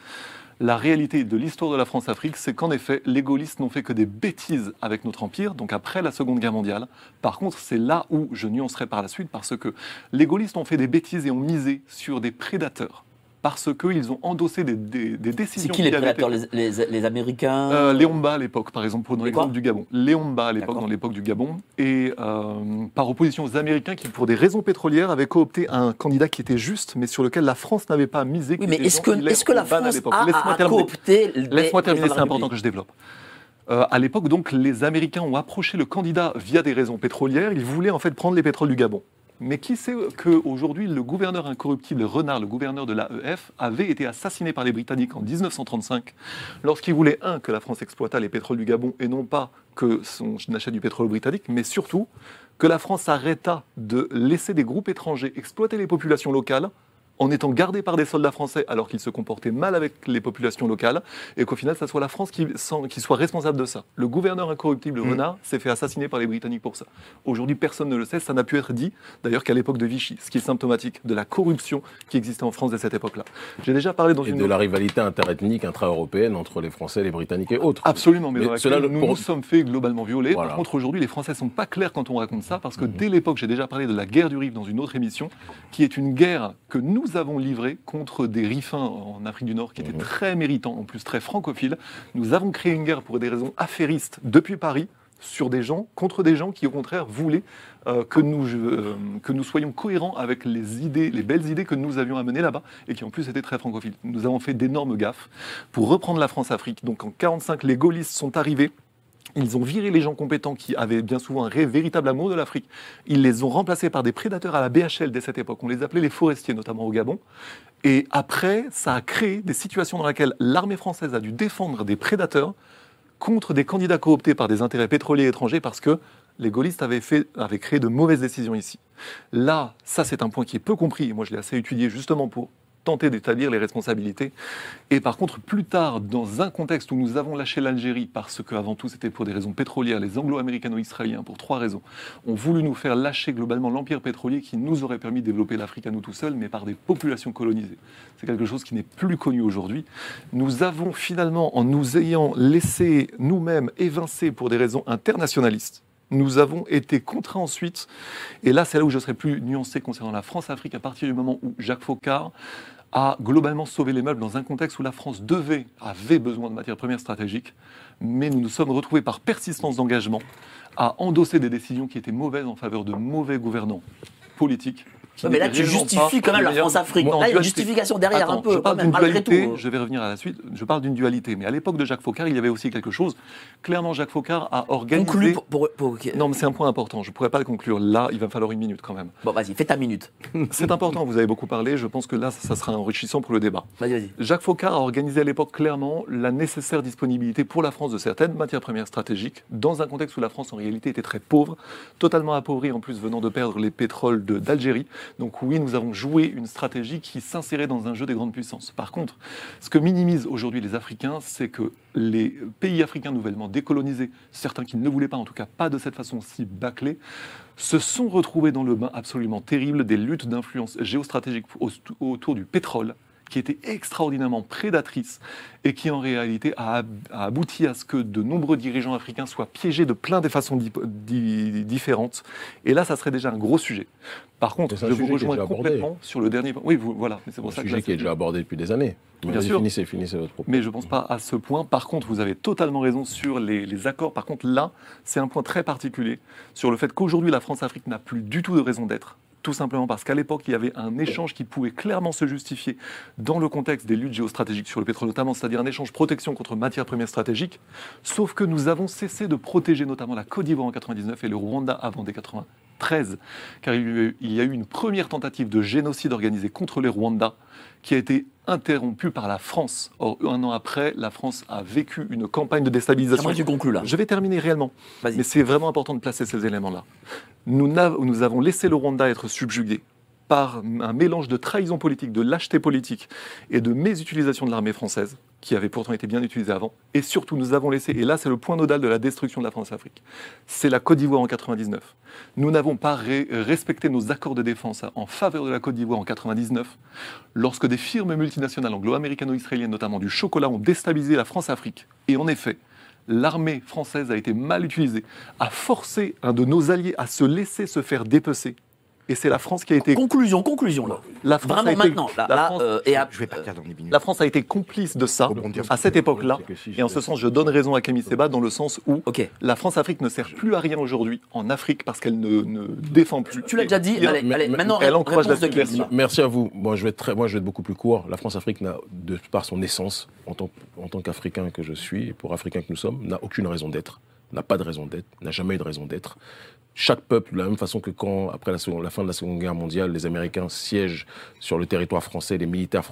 La réalité de l'histoire de la France-Afrique, c'est qu'en effet, les gaullistes n'ont fait que des bêtises avec notre empire, donc après la Seconde Guerre mondiale. Par contre, c'est là où je nuancerai par la suite, parce que les gaullistes ont fait des bêtises et ont misé sur des prédateurs. Parce qu'ils ont endossé des, des- des C'est décisions qui les prédateurs les, les- les Américains euh, à l'époque, par exemple, prenons Les quoi l'exemple du Gabon. Léon Mba à l'époque, dans l'époque du Gabon, et euh, par opposition aux Américains qui, pour des raisons pétrolières, avaient coopté un candidat qui était juste, mais sur lequel la France n'avait pas misé. Oui, mais est-ce que, la France a, a coopté les- Laisse-moi les terminer, c'est important que je développe. Euh, à l'époque, donc, les Américains ont approché le candidat via des raisons pétrolières. Ils voulaient en fait prendre les pétroles du Gabon. Mais qui sait qu'aujourd'hui, le gouverneur incorruptible Renard, le gouverneur de l'AEF, avait été assassiné par les Britanniques en 1935 lorsqu'il voulait, un, que la France exploitât les pétroles du Gabon et non pas que son achète du pétrole britannique, mais surtout que la France arrêta de laisser des groupes étrangers exploiter les populations locales en étant gardés par des soldats français alors qu'ils se comportaient mal avec les populations locales, et qu'au final, ça soit la France qui, qui soit responsable de ça. Le gouverneur incorruptible Renard s'est fait assassiner par les Britanniques pour ça. Aujourd'hui, personne ne le sait, ça n'a pu être dit, d'ailleurs qu'à l'époque de Vichy, ce qui est symptomatique de la corruption qui existait en France à cette époque-là. J'ai déjà parlé dans Et une... de la rivalité interethnique, intra-européenne entre les Français, les Britanniques et autres. Absolument, mais, Mais dans cela, nous pour- nous sommes fait globalement violer. Voilà. Par contre, aujourd'hui, les Français sont pas clairs quand on raconte ça, parce que dès l'époque, j'ai déjà parlé de la guerre du Rif dans une autre émission, qui est une guerre que nous nous avons livré contre des rifins en Afrique du Nord qui étaient très méritants, en plus très francophiles. Nous avons créé une guerre pour des raisons affairistes depuis Paris sur des gens, contre des gens qui au contraire voulaient euh, que, nous, euh, que nous soyons cohérents avec les idées, les belles idées que nous avions amenées là-bas et qui en plus étaient très francophiles. Nous avons fait d'énormes gaffes pour reprendre la France-Afrique. Donc en 1945, les gaullistes sont arrivés. Ils ont viré les gens compétents qui avaient bien souvent un véritable amour de l'Afrique. Ils les ont remplacés par des prédateurs à la BHL dès cette époque. On les appelait les forestiers, notamment au Gabon. Et après, ça a créé des situations dans lesquelles l'armée française a dû défendre des prédateurs contre des candidats cooptés par des intérêts pétroliers étrangers parce que les gaullistes avaient, fait, créé de mauvaises décisions ici. Là, ça c'est un point qui est peu compris, moi je l'ai assez étudié justement pour tenter d'établir les responsabilités. Et par contre, plus tard, dans un contexte où nous avons lâché l'Algérie, parce qu'avant tout c'était pour des raisons pétrolières, les anglo-américano-israéliens, pour trois raisons, ont voulu nous faire lâcher globalement l'empire pétrolier qui nous aurait permis de développer l'Afrique à nous tout seuls, mais par des populations colonisées. C'est quelque chose qui n'est plus connu aujourd'hui. Nous avons finalement, en nous ayant laissé nous-mêmes évincer pour des raisons internationalistes, nous avons été contraints ensuite, et là c'est là où je serai plus nuancé concernant la France-Afrique, à partir du moment où Jacques Faucard a globalement sauvé les meubles dans un contexte où la France devait, avait besoin de matières premières stratégiques, mais nous nous sommes retrouvés par persistance d'engagement à endosser des décisions qui étaient mauvaises en faveur de mauvais gouvernants politiques. Qui Ouais, mais là, tu justifies quand même la France-Afrique. Là, il y a une justification derrière, Attends, un peu, je parle d'une dualité, tout. je vais revenir à la suite, je parle d'une dualité, mais à l'époque de Jacques Faucard, il y avait aussi quelque chose. Clairement, Jacques Faucard a organisé... Conclu pour. pour- pour- ok. Non, mais c'est un point important, je ne pourrais pas le conclure là, il va me falloir une minute quand même. Bon, vas-y, fais ta minute. C'est important, vous avez beaucoup parlé, je pense que là, ça sera enrichissant pour le débat. Vas-y, vas-y. Jacques Faucard a organisé à l'époque clairement la nécessaire disponibilité pour la France de certaines matières premières stratégiques, dans un contexte où la France en réalité était très pauvre, totalement appauvrie en plus venant de perdre les pétroles d'Algérie. Donc oui, nous avons joué une stratégie qui s'insérait dans un jeu des grandes puissances. Par contre, ce que minimisent aujourd'hui les Africains, c'est que les pays africains nouvellement décolonisés, certains qui ne voulaient pas, en tout cas pas de cette façon si bâclée, se sont retrouvés dans le bain absolument terrible des luttes d'influence géostratégique au- autour du pétrole qui était extraordinairement prédatrice et qui en réalité a, ab- a abouti à ce que de nombreux dirigeants africains soient piégés de plein de façons di- di- différentes. Et là, ça serait déjà un gros sujet. Par contre, un je vous rejoins abordé. complètement sur le dernier point. Oui, vous- voilà. Mais c'est Un pour que sujet là, qui est déjà abordé depuis des années. Bien sûr. Finissez, finissez votre propos. mais je ne pense pas à ce point. Par contre, vous avez totalement raison sur les, les accords. Par contre, là, c'est un point très particulier sur le fait qu'aujourd'hui, la France-Afrique n'a plus du tout de raison d'être. Tout simplement parce qu'à l'époque, il y avait un échange qui pouvait clairement se justifier dans le contexte des luttes géostratégiques sur le pétrole notamment, c'est-à-dire un échange protection contre matières premières stratégiques. Sauf que nous avons cessé de protéger notamment la Côte d'Ivoire en 99 et le Rwanda avant des 93, car il y a eu- une première tentative de génocide organisé contre les Rwandais qui a été interrompue par la France. Or, un an après, la France a vécu une campagne de déstabilisation. Tu là. Je vais terminer réellement. Mais c'est vraiment important de placer ces éléments-là. Nous avons laissé le Rwanda être subjugué par un mélange de trahison politique, de lâcheté politique et de mésutilisation de l'armée française, qui avait pourtant été bien utilisée avant. Et surtout, nous avons laissé, et là c'est le point nodal de la destruction de la France-Afrique, c'est la Côte d'Ivoire en 99. Nous n'avons pas respecté nos accords de défense en faveur de la Côte d'Ivoire en 99, lorsque des firmes multinationales anglo-américano-israéliennes, notamment du chocolat, ont déstabilisé la France-Afrique. Et en effet, l'armée française a été mal utilisée, a forcé un de nos alliés à se laisser se faire dépecer. Et c'est la France qui a été... Conclusion, conclusion là. La France Vraiment a été- maintenant. Là, la là, France- euh, et à- Je vais partir dans les minutes. la France a été complice de ça à cette époque-là. Et en ce sens, je donne raison à Camille Seba dans le sens où la France-Afrique ne sert plus à rien aujourd'hui en Afrique parce qu'elle ne, ne défend plus. Tu l'as déjà dit. Allez, mais- allez, mais- maintenant, elle encourage la subversion. Merci à vous. Moi, je vais être très, moi, je vais être beaucoup plus court. La France-Afrique n'a, de par son essence, en tant, en tant qu'Africain que je suis, et pour Africain que nous sommes, n'a aucune raison d'être, n'a pas de raison d'être, n'a jamais eu de raison d'être. Chaque peuple, de la même façon que quand, après la, fin de la Seconde Guerre mondiale, les Américains siègent sur le territoire français, les militaires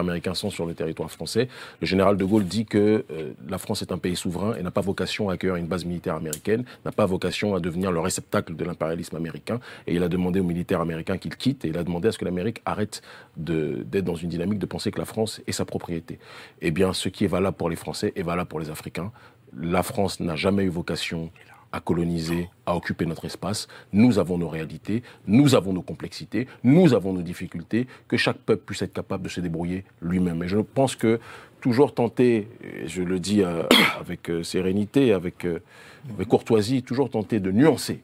américains sont sur le territoire français. Le général de Gaulle dit que euh, la France est un pays souverain et n'a pas vocation à accueillir une base militaire américaine, n'a pas vocation à devenir le réceptacle de l'impérialisme américain. Et il a demandé aux militaires américains qu'ils quittent et il a demandé à ce que l'Amérique arrête d'être dans une dynamique de penser que la France est sa propriété. Eh bien, ce qui est valable pour les Français est valable pour les Africains. La France n'a jamais eu vocation à coloniser, à occuper notre espace. Nous avons nos réalités, nous avons nos complexités, nous avons nos difficultés, que chaque peuple puisse être capable de se débrouiller lui-même. Et je pense que toujours tenter, je le dis euh, avec euh, sérénité, avec, euh, avec courtoisie, toujours tenter de nuancer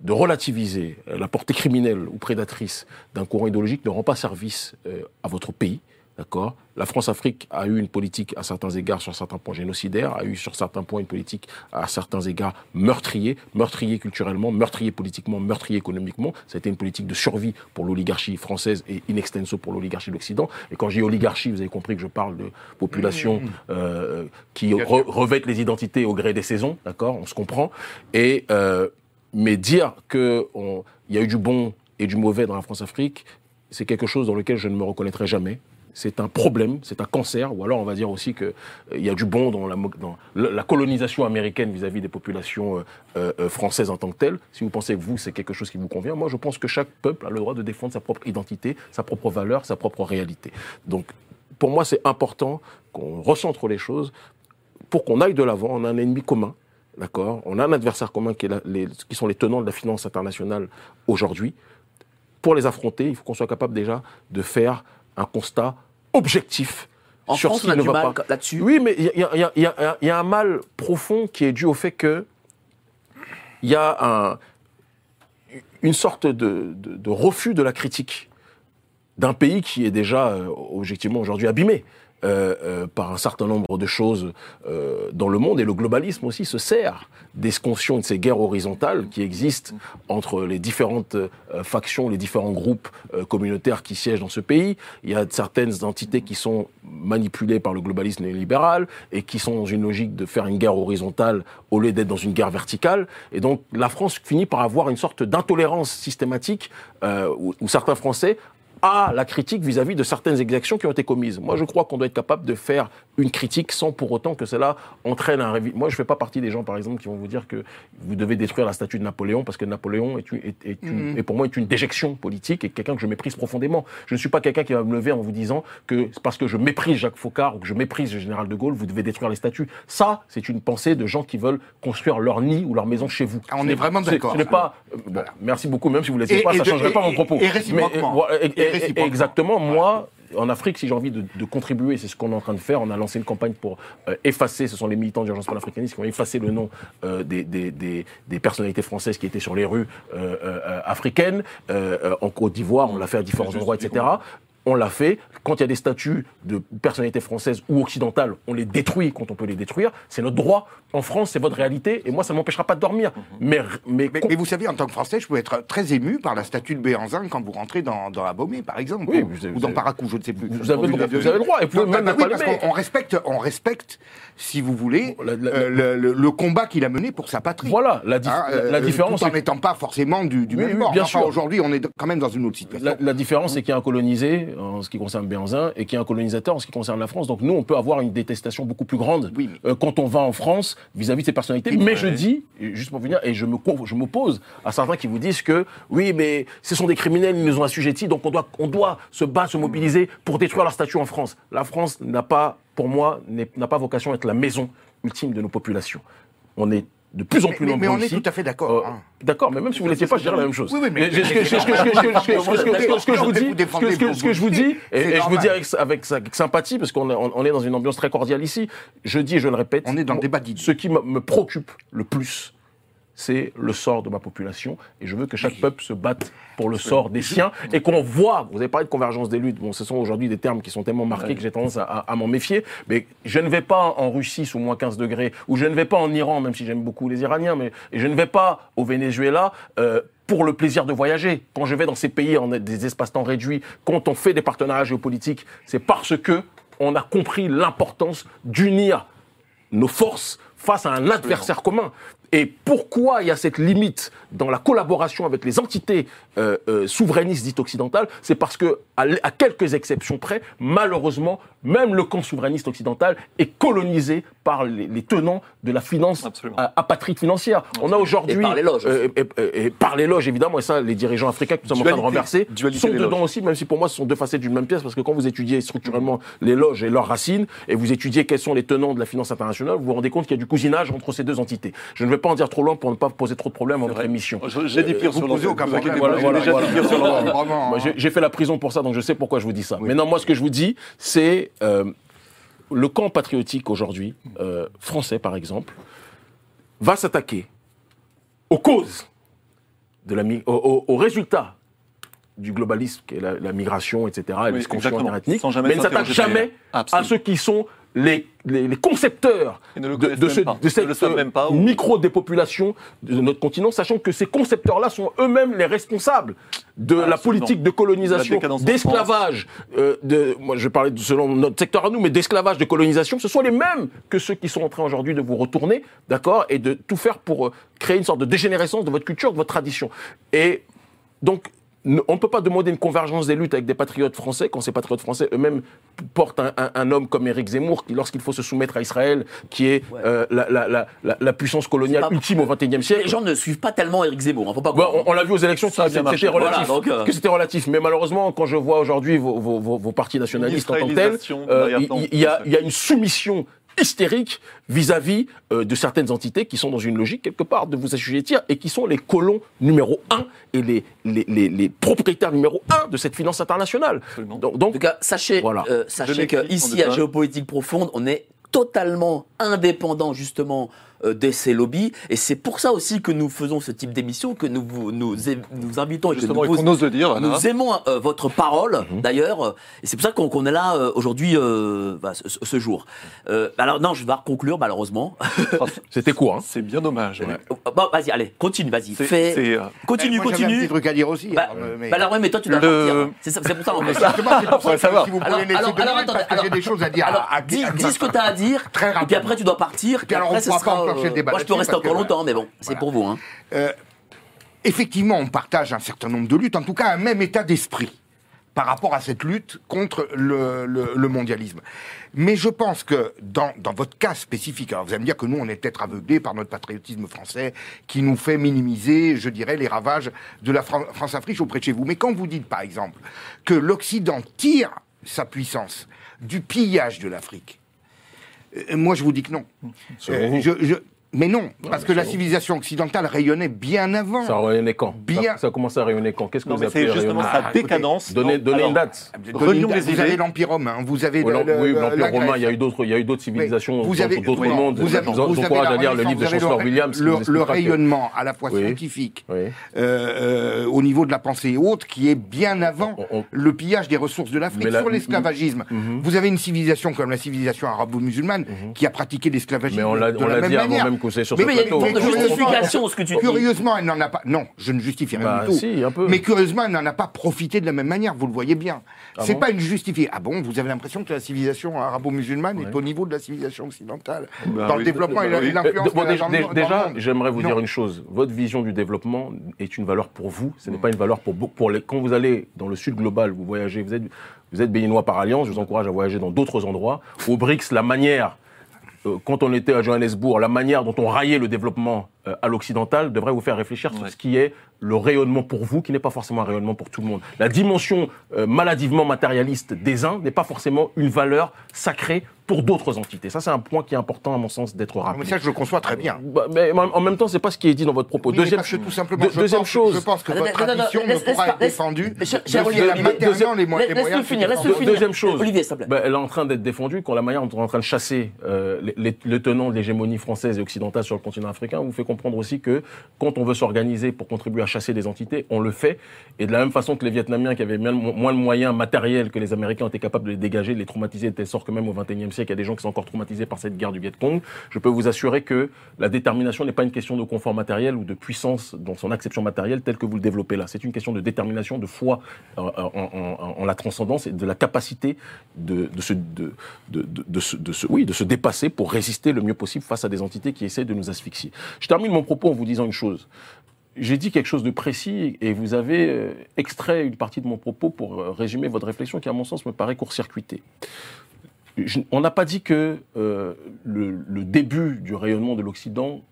de relativiser la portée criminelle ou prédatrice d'un courant idéologique ne rend pas service à votre pays. D'accord? La France-Afrique a eu une politique à certains égards, sur certains points génocidaire, a eu sur certains points une politique à certains égards meurtrier, meurtrier culturellement, meurtrier politiquement, meurtrier économiquement. Ça a été une politique de survie pour l'oligarchie française et in extenso pour l'oligarchie de l'Occident. Et quand j'ai oligarchie, vous avez compris que je parle de populations euh, qui re- revêtent les identités au gré des saisons, d'accord? On se comprend. Et euh, mais dire que on- il y a eu du bon et du mauvais dans la France-Afrique, c'est quelque chose dans lequel je ne me reconnaîtrai jamais. C'est un problème, c'est un cancer, ou alors on va dire aussi qu'il y a du bon dans la, colonisation américaine vis-à-vis des populations euh, euh, euh, françaises en tant que telles. Si vous pensez que vous, c'est quelque chose qui vous convient, moi je pense que chaque peuple a le droit de défendre sa propre identité, sa propre valeur, sa propre réalité. Donc pour moi c'est important qu'on recentre les choses pour qu'on aille de l'avant. On a un ennemi commun, d'accord? On a un adversaire commun qui sont les tenants de la finance internationale aujourd'hui. Pour les affronter, il faut qu'on soit capable déjà de faire un constat objectif En sur France, ce on a ne du va mal pas. là-dessus. Oui, mais il y a, y y y un mal profond qui est dû au fait que il y a un- une sorte de, de- de refus de la critique d'un pays qui est déjà euh, objectivement aujourd'hui abîmé. Euh, euh, par un certain nombre de choses euh, dans le monde et le globalisme aussi se sert des sconcions et de ces guerres horizontales qui existent entre les différentes factions, les différents groupes communautaires qui siègent dans ce pays. Il y a certaines entités qui sont manipulées par le globalisme libéral et qui sont dans une logique de faire une guerre horizontale au lieu d'être dans une guerre verticale. Et donc la France finit par avoir une sorte d'intolérance systématique où certains Français à la critique vis-à-vis de certaines exactions qui ont été commises. Moi, je crois qu'on doit être capable de faire une critique sans pour autant que cela entraîne un révi- Moi, je fais pas partie des gens, par exemple, qui vont vous dire que vous devez détruire la statue de Napoléon parce que Napoléon est, une- est, est une- est pour moi est une déjection politique et quelqu'un que je méprise profondément. Je ne suis pas quelqu'un qui va me lever en vous disant que c'est parce que je méprise Jacques Faucard ou que je méprise le général de Gaulle, vous devez détruire les statues. Ça, c'est une pensée de gens qui veulent construire leur nid ou leur maison chez vous. Ah, on est vraiment d'accord. Ce n'est pas. euh, bon, merci beaucoup, même si vous ne Et- pas, et ça de- changerait pas et- mon propos. et réciproquement. Mais, réciproquement. exactement, moi, en Afrique, si j'ai envie de, de contribuer, c'est ce qu'on est en train de faire. On a lancé une campagne pour euh, effacer, ce sont les militants d'urgence panafricaniste qui ont effacé le nom euh, des, des, des, des personnalités françaises qui étaient sur les rues euh, euh, africaines. En Côte d'Ivoire, on l'a fait à différents endroits, etc. On l'a fait. Quand il y a des statuts de personnalités françaises ou occidentales, on les détruit quand on peut les détruire. C'est notre droit. En France, c'est votre réalité. Et moi, ça ne m'empêchera pas de dormir. Mais, mais, Mais, mais vous savez, en tant que Français, je peux être très ému par la statue de Béanzin quand vous rentrez dans, dans la Baumée, par exemple, Oui, ou, vous avez- ou dans Paracou, je ne sais plus. vous avez le droit. Vous avez le droit. Et vous Non, bah, même bah oui, parce on respecte, on respecte, si vous voulez, La- la- euh, le, le- le combat qu'il a mené pour sa patrie. Voilà, la, dif- Hein, euh, différence. Tout en n'étant pas forcément du, du Oui, même oui, bord. bien Enfin, sûr. aujourd'hui, on est quand même dans une autre situation. La, la différence, c'est qu'il y a un colonisé en ce qui concerne Béanzin et qu'il y a un colonisateur en ce qui concerne la France. Donc nous, on peut avoir une détestation beaucoup plus grande Oui, mais- euh, quand on va en France vis-à-vis de ces personnalités. Mais je dis, juste pour venir, et je m'oppose à certains qui vous disent que oui, mais ce sont des criminels, ils nous ont assujettis, donc on doit, on doit se battre, se mobiliser pour détruire leur statut en France. La France n'a pas, pour moi, n'a pas vocation à être la maison ultime de nos populations. On est de plus en plus mais, nombreux. Mais on est tout à fait d'accord. Euh, hein. D'accord, mais même si vous n'étiez pas, je dirais la même chose. Oui, oui, mais. Ce que je vous dis, ce que je vous dis, et je vous dis avec sympathie, parce qu'on est dans une ambiance très cordiale ici, je dis et je le répète. On est dans le débat. Ce qui me préoccupe le plus, c'est le sort de ma population. Et je veux que chaque peuple se batte pour le sort des siens et qu'on voit, vous avez parlé de convergence des luttes, bon, ce sont aujourd'hui des termes qui sont tellement marqués que j'ai tendance à, à- à m'en méfier, mais je ne vais pas en Russie sous moins 15 degrés, ou je ne vais pas en Iran, même si j'aime beaucoup les Iraniens, mais et je ne vais pas au Venezuela euh, pour le plaisir de voyager. Quand je vais dans ces pays en des espaces-temps réduits, quand on fait des partenariats géopolitiques, c'est parce que on a compris l'importance d'unir nos forces face à un adversaire commun. Et pourquoi il y a cette limite dans la collaboration avec les entités euh, euh, souverainistes dites occidentales? C'est parce que, à, quelques exceptions près, malheureusement, même le camp souverainiste occidental est colonisé par les, les tenants de la finance Absolument. apatride financière. On a aujourd'hui Et par les loges euh, et, et- et par les loges évidemment, et ça, les dirigeants africains que nous sommes en train de renverser Dualité sont dedans loges. aussi, même si pour moi ce sont deux facettes d'une même pièce, parce que quand vous étudiez structurellement les loges et leurs racines, et vous étudiez quels sont les tenants de la finance internationale, vous vous rendez compte qu'il y a du cousinage entre ces deux entités. Je ne vais pas en dire trop loin pour ne pas poser trop de problèmes à votre émission. J'ai dit pire vous sur j'ai fait la prison pour ça, donc je sais pourquoi je vous dis ça. Maintenant, moi, ce que je vous dis, c'est euh, le camp patriotique aujourd'hui, euh, français par exemple, va s'attaquer aux causes de la, mi- au, au- au résultat du globalisme, qui est la, la migration, etc., et Oui, mais elle ne s'attaque jamais à ceux qui sont les, les, les concepteurs Ils ne le de, de ce- cette ou- micro-dépopulation de notre continent, sachant que ces concepteurs-là sont eux-mêmes les responsables de la Absolument. politique de colonisation, La d'esclavage, euh, de, moi je parlais de- selon notre secteur à nous, mais d'esclavage, de colonisation, ce sont les mêmes que ceux qui sont en train aujourd'hui de vous retourner, d'accord, et de tout faire pour euh, créer une sorte de dégénérescence de votre culture, de votre tradition. Et donc, on ne peut pas demander une convergence des luttes avec des patriotes français quand ces patriotes français eux-mêmes portent un, un- un homme comme Éric Zemmour, qui, lorsqu'il faut se soumettre à Israël, qui est euh, la, la- la- la- la puissance coloniale ultime au XXIe siècle. Les gens ne suivent pas tellement Éric Zemmour, hein, faut pas croire. on, on l'a vu aux élections, Ça a bien marché. relatif. Voilà, donc, euh, que c'était relatif. Mais malheureusement, quand je vois aujourd'hui vos, vos- vos- vos partis nationalistes en tant que tels, euh, y, il y a une soumission hystérique vis-à-vis euh, de certaines entités qui sont dans une logique quelque part de vous assujettir et qui sont les colons numéro un et les, les, les- les propriétaires numéro un de cette finance internationale. Donc, En donc, tout cas, sachez, Voilà. euh, sachez que ici à. Géopolitique Profonde, on est totalement indépendant justement euh, de ces lobbies et c'est pour ça aussi que nous faisons ce type d'émission que nous vous- nous, nous invitons et que Justement, nous et qu'on ose le dire. Nous aimons euh, votre parole, Mhm. d'ailleurs, euh, et c'est pour ça qu'on qu'on est là euh, aujourd'hui, euh, bah, ce, ce jour. Euh, alors non, je vais conclure malheureusement. c'était court. Hein. C'est bien dommage. ouais. bon, vas-y, allez, continue, vas-y, C'est- fais, c'est, euh, continue, Moi, j'avais un continue. petit truc à dire aussi. Bah, alors, euh, mais- bah alors ouais, mais toi tu dois Le- partir. C'est ça- c'est pour ça fait. Justement, c'est pour ça que savoir. si vous Alors, laisser alors, alors, attendez, parce que j'ai alors- des choses à dire. Alors, à- à- dis, à- dis ce que tu as à dire, Très et puis rapidement. après tu dois partir. Puis alors, on pourra pas enclencher le débat Moi je peux rester que, encore longtemps, mais bon, c'est Voilà. pour vous. Hein. Euh, effectivement, on partage un certain nombre de luttes, en tout cas un même état d'esprit par rapport à cette lutte contre le, le- le mondialisme. Mais je pense que dans, dans votre cas spécifique, alors vous allez me dire que nous, on est peut-être aveuglés par notre patriotisme français qui nous fait minimiser, je dirais, les ravages de la Fran- France-Afrique auprès de chez vous. Mais quand vous dites, par exemple, que l'Occident tire sa puissance du pillage de l'Afrique, moi je vous dis que non. Je- je- mais non, parce que la civilisation occidentale rayonnait bien avant. Ça a rayonné quand Bien. Ça, ça a commencé à rayonner quand Qu'est-ce que Non, vous mais appelez c'est justement rayonner sa Ah, décadence. Donnez, donnez alors, une date. Relions les vous idées. avez l'Empire romain, vous avez Oui, le, le- oui, le- l'Empire romain, il y a eu d'autres, il y a eu d'autres civilisations Vous dans avez d'autres oui, mondes. Vous avez, vous vous avez à lire le livre de vous Chancellor Williams. Le, vous le expliquera que- rayonnement à la fois scientifique, euh, euh, au niveau de la pensée haute, qui est bien avant On- on- le pillage des ressources de l'Afrique sur l'esclavagisme. Mhm. Vous avez une civilisation comme la civilisation arabo-musulmane qui a pratiqué l'esclavagime Mais on l'a de la même dit avant manière. Sur Mais ce Mais il y a une justification, ce que tu dis. Curieusement, elle n'en a pas. Non, je ne justifie rien Bah, du tout. si, un peu. Mais curieusement, elle n'en a pas profité de la même manière. Vous le voyez bien. Ah c'est bon pas une justifiée. Ah bon Vous avez l'impression que la civilisation arabo-musulmane est au niveau de la civilisation occidentale Bah dans le développement et l'influence bon, déjà, déjà, j'aimerais vous Non. dire une chose. Votre vision du développement est une valeur pour vous. Ce n'est pas une valeur pour, pour les. Quand vous allez dans le sud global, vous voyagez, vous êtes, vous êtes béninois par alliance. Je vous encourage à voyager dans d'autres endroits. Au BRICS, la manière, euh, quand on était à Johannesburg, la manière dont on raillait le développement euh, à l'occidental devrait vous faire réfléchir sur ce qui est le rayonnement pour vous, qui n'est pas forcément un rayonnement pour tout le monde. La dimension euh, maladivement matérialiste des uns n'est pas forcément une valeur sacrée pour d'autres entités. Ça, c'est un point qui est important, à mon sens, d'être Ah, rappelé. mais ça, je le conçois très bien. Bah, mais en même temps, c'est pas ce qui est dit dans votre propos. Oui, deuxième parce que tout simplement, deux- je deuxième pense, chose. Je pense que Attends, votre tradition laisse- ne pourra pas- être laisse- défendue. De laisse-le de finir. Deuxième chose, Olivier, s'il te plaît. ben, elle est en train d'être défendue quand la manière dont on est en train de chasser euh, les, les- les tenants de l'hégémonie française et occidentale sur le continent africain vous fait comprendre aussi que quand on veut s'organiser pour contribuer à chasser des entités, on le fait. Et de la même façon que les Vietnamiens qui avaient moins de moyens matériels que les Américains été capables de les dégager, de les traumatiser de telle sorte que même au XXIe siècle, il y a des gens qui sont encore traumatisés par cette guerre du Viet Cong. Je peux vous assurer que la détermination n'est pas une question de confort matériel ou de puissance dans son acception matérielle telle que vous le développez là. C'est une question de détermination, de foi euh, en, en- en- en la transcendance et de la capacité de, de, se, de, de, de- de se, de se- oui, de se dépasser pour résister le mieux possible face à des entités qui essaient de nous asphyxier. Je termine mon propos en vous disant une chose. J'ai dit quelque chose de précis et vous avez euh, extrait une partie de mon propos pour euh, résumer votre réflexion qui, à mon sens, me paraît court-circuitée. On n'a pas dit que euh, le, début du rayonnement de l'Occident